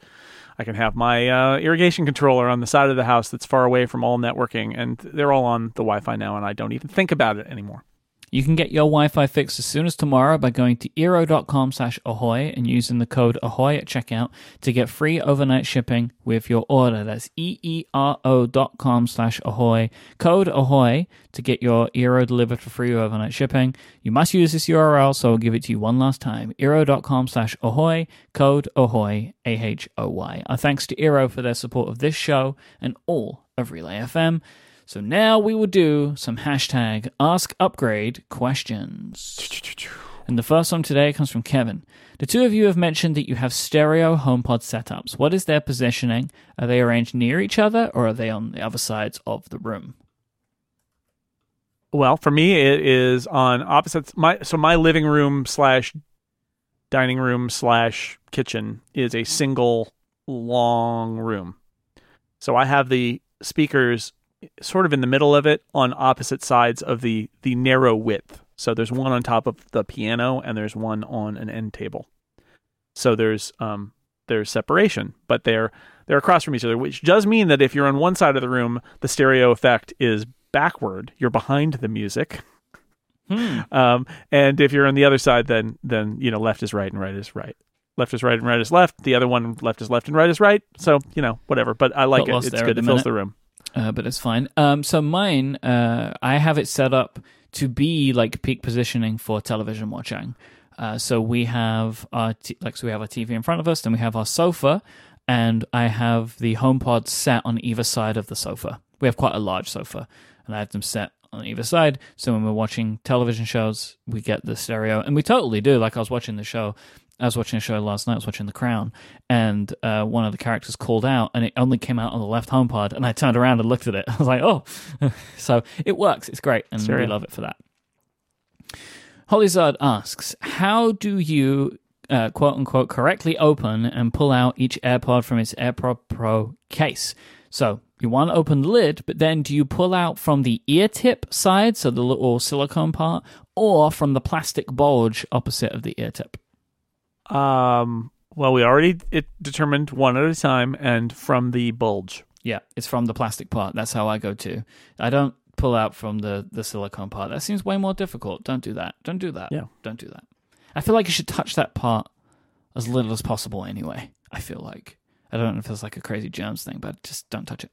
I can have my uh, irrigation controller on the side of the house that's far away from all networking, and they're all on the Wi-Fi now, and I don't even think about it anymore. You can get your Wi-Fi fixed as soon as tomorrow by going to eero.com slash ahoy and using the code ahoy at checkout to get free overnight shipping with your order. That's E E-E-R-O dot com slash ahoy. Code ahoy to get your Eero delivered for free overnight shipping. You must use this URL, so I'll give it to you one last time. Eero.com slash ahoy. Code ahoy, A-H-O-Y. Our thanks to Eero for their support of this show and all of Relay FM. So now we will do some hashtag ask upgrade questions. And the first one today comes from Kevin. The two of you have mentioned that you have stereo HomePod setups. What is their positioning? Are they arranged near each other or are they on the other sides of the room? Well, for me, it is on opposites. My so my living room slash dining room slash kitchen is a single long room. So I have the speakers sort of in the middle of it on opposite sides of the the narrow width. So there's one on top of the piano and there's one on an end table. So there's um there's separation, but they're they're across from each other, which does mean that if you're on one side of the room, the stereo effect is backward. You're behind the music. Hmm. Um, and if you're on the other side, then then you know left is right and right is right. Left is right and right is left. The other one left is left and right is right. So you know whatever. But I like Got it. It's good. It fills minute. the room. Uh, but it's fine. Um, so mine, uh, I have it set up to be like peak positioning for television watching. Uh, so we have our t- like so we have our TV in front of us, then we have our sofa, and I have the HomePod set on either side of the sofa. We have quite a large sofa, and I have them set on either side. So when we're watching television shows, we get the stereo, and we totally do. Like I was watching the show. I was watching a show last night. I was watching The Crown, and uh, one of the characters called out, and it only came out on the left home pod. And I turned around and looked at it. I was like, "Oh!" so it works. It's great, and we love it for that. Hollyzard asks, "How do you uh, quote unquote correctly open and pull out each AirPod from its AirPod Pro case?" So you want to open the lid, but then do you pull out from the ear tip side, so the little silicone part, or from the plastic bulge opposite of the ear tip? Um, well, we already it determined one at a time, and from the bulge. Yeah, it's from the plastic part. That's how I go to. I don't pull out from the the silicone part. That seems way more difficult. Don't do that. Don't do that. Yeah. Don't do that. I feel like you should touch that part as little as possible anyway. I feel like. I don't know if it's like a crazy germs thing, but just don't touch it.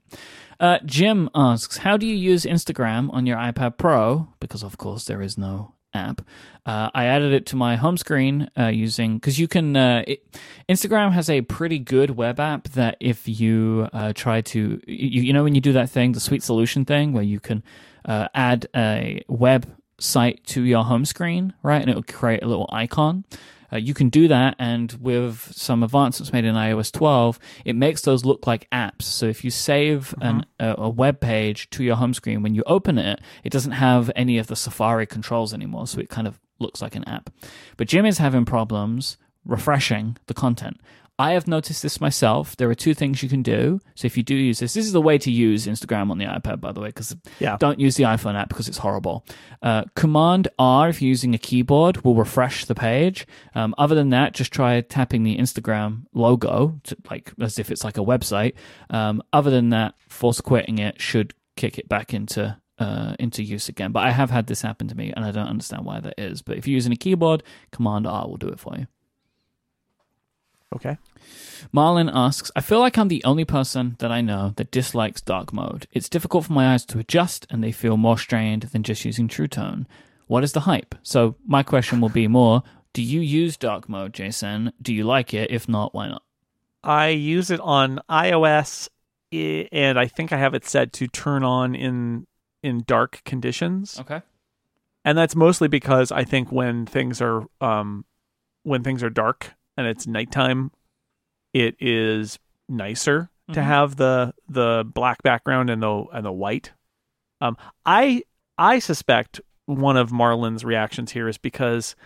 Uh, Jim asks, How do you use Instagram on your iPad Pro? Because, of course, there is no app. Uh, I added it to my home screen uh, using, because you can, uh, it, Instagram has a pretty good web app that if you uh, try to, you, you know, when you do that thing, the sweet solution thing, where you can uh, add a web site to your home screen, right? And it will create a little icon. Uh, you can do that, and with some advancements made in iOS 12, it makes those look like apps. So if you save an, a, a web page to your home screen, when you open it, it doesn't have any of the Safari controls anymore, so it kind of looks like an app. But Jim is having problems refreshing the content. I have noticed this myself. There are two things you can do. So if you do use this, this is the way to use Instagram on the iPad, by the way, because Yeah. don't use the iPhone app because it's horrible. Uh, Command R, if you're using a keyboard, will refresh the page. Um, other than that, just try tapping the Instagram logo, to, like as if it's like a website. Um, other than that, force quitting it should kick it back into uh, into use again. But I have had this happen to me, and I don't understand why that is. But if you're using a keyboard, Command R will do it for you. Okay. Marlin asks, I feel like I'm the only person that I know that dislikes dark mode. It's difficult for my eyes to adjust and they feel more strained than just using True Tone. What is the hype? So, my question will be more Do you use dark mode, Jason? Do you like it? If not, why not? I use it on iOS, and I think I have it set to turn on in in dark conditions. Okay. and that's mostly because I think when things are um when things are dark and it's nighttime, it is nicer to Mhm. have the the black background and the and the white. Um, I I suspect one of Marlin's reactions here is because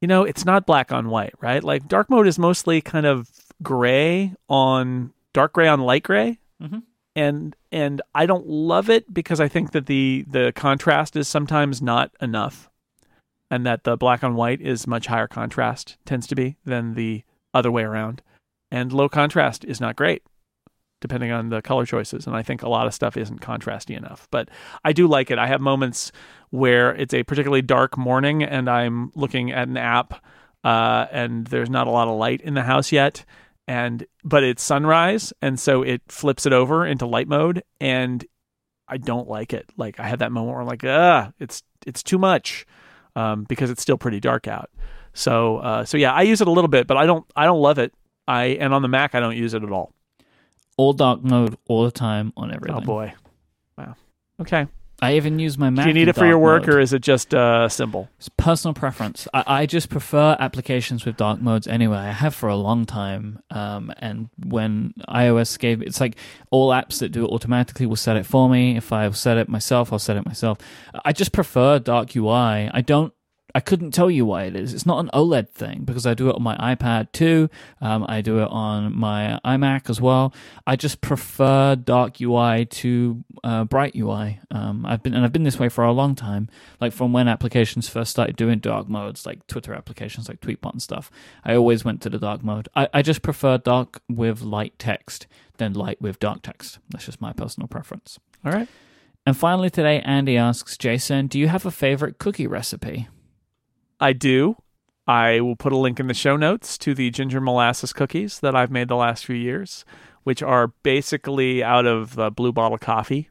you know it's not black on white, right? Like dark mode is mostly kind of gray on dark gray on light gray Mhm. and and I don't love it because I think that the the contrast is sometimes not enough, and that the black on white is much higher contrast tends to be than the other way around, and low contrast is not great, depending on the color choices. And I think a lot of stuff isn't contrasty enough, but I do like it. I have moments where it's a particularly dark morning and I'm looking at an app, uh, and there's not a lot of light in the house yet and but it's sunrise and so it flips it over into light mode and I don't like it. Like I had that moment where I'm like, ah, it's it's too much. Um, because it's still pretty dark out. So uh, so yeah, I use it a little bit, but I don't I don't love it. I and on the Mac I don't use it at all. All dark mode all the time on everything. Oh boy. Wow. Okay. I even use my Mac. Do you need it for your work mode. or is it just uh symbol? It's personal preference. I, I just prefer applications with dark modes anyway. I have for a long time. Um, and when iOS gave it's like all apps that do it automatically will set it for me. If I set it myself, I'll set it myself. I just prefer dark UI. I don't. I couldn't tell you why it is. It's not an OLED thing because I do it on my iPad too. Um, I do it on my iMac as well. I just prefer dark UI to uh, bright UI. Um, I've been and I've been this way for a long time. Like from when applications first started doing dark modes, like Twitter applications like Tweetbot and stuff. I always went to the dark mode. I, I just prefer dark with light text than light with dark text. That's just my personal preference. All right. And finally today, Andy asks Jason, "Do you have a favorite cookie recipe?" I do. I will put a link in the show notes to the ginger molasses cookies that I've made the last few years, which are basically out of uh, blue bottle coffee.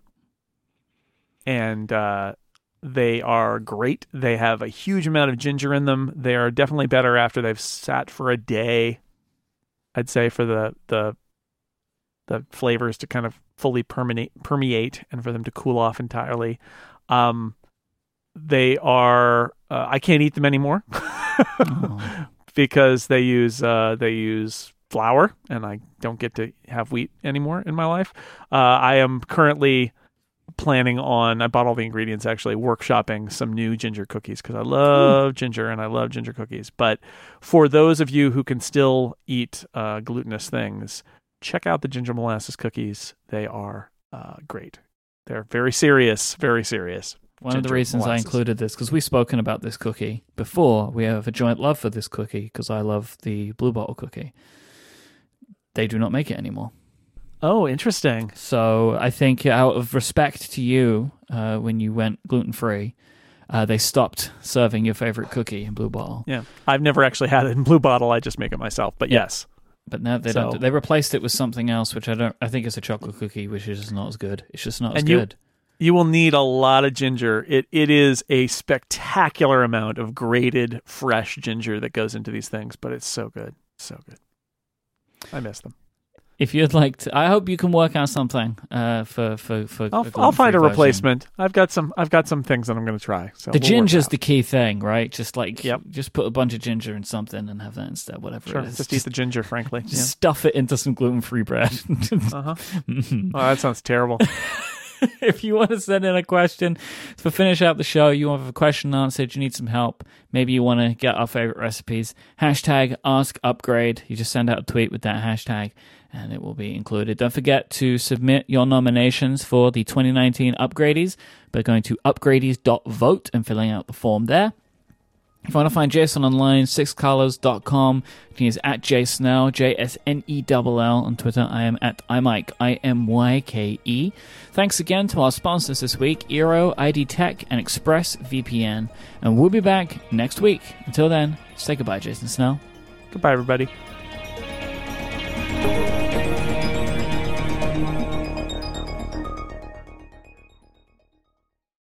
And uh, they are great. They have a huge amount of ginger in them. They are definitely better after they've sat for a day. I'd say for the the the flavors to kind of fully permeate permeate and for them to cool off entirely. Um, they are uh, I can't eat them anymore Oh. because they use uh, they use flour and I don't get to have wheat anymore in my life. Uh, I am currently planning on I bought all the ingredients actually workshopping some new ginger cookies because I love ginger and I love ginger cookies. But for those of you who can still eat uh, glutinous things, check out the ginger molasses cookies. They are uh, great. They're very serious, very serious. One of the reasons I included this because we've spoken about this cookie before. We have a joint love for this cookie because I love the blue bottle cookie. They do not make it anymore. Oh, interesting. So I think out of respect to you, uh, when you went gluten free, uh, they stopped serving your favorite cookie in Blue Bottle. Yeah, I've never actually had it in Blue Bottle. I just make it myself. But yes, But now they So- don't. They replaced it with something else, which I don't. I think it's a chocolate cookie, which is not as good. It's just not as you- good. You will need a lot of ginger. It it is a spectacular amount of grated fresh ginger that goes into these things, but it's so good, so good. I miss them. If you'd like to, I hope you can work out something uh, for for for. I'll, I'll find a version. replacement. I've got some. I've got some things that I'm going to try. So The we'll ginger's the key thing, right? Just like Yep. just put a bunch of ginger in something and have that instead. Whatever sure. it is, Just, eat the ginger, frankly. just stuff it into some gluten free bread. Uh-huh. Oh, that sounds terrible. if you want to send in a question to finish out the show, you have a question answered, you need some help, maybe you want to get our favorite recipes, hashtag ask upgrade. You just send out a tweet with that hashtag and it will be included. Don't forget to submit your nominations for the 2019 upgradies by going to upgradies.vote and filling out the form there. If you want to find Jason online, sixcolors.com. You can use at jsnell, J S N E L L on Twitter. I am at imyke, I M Y K E. Thanks again to our sponsors this week, Eero, ID Tech, and ExpressVPN. And we'll be back next week. Until then, say goodbye, Jason Snell. Goodbye, everybody.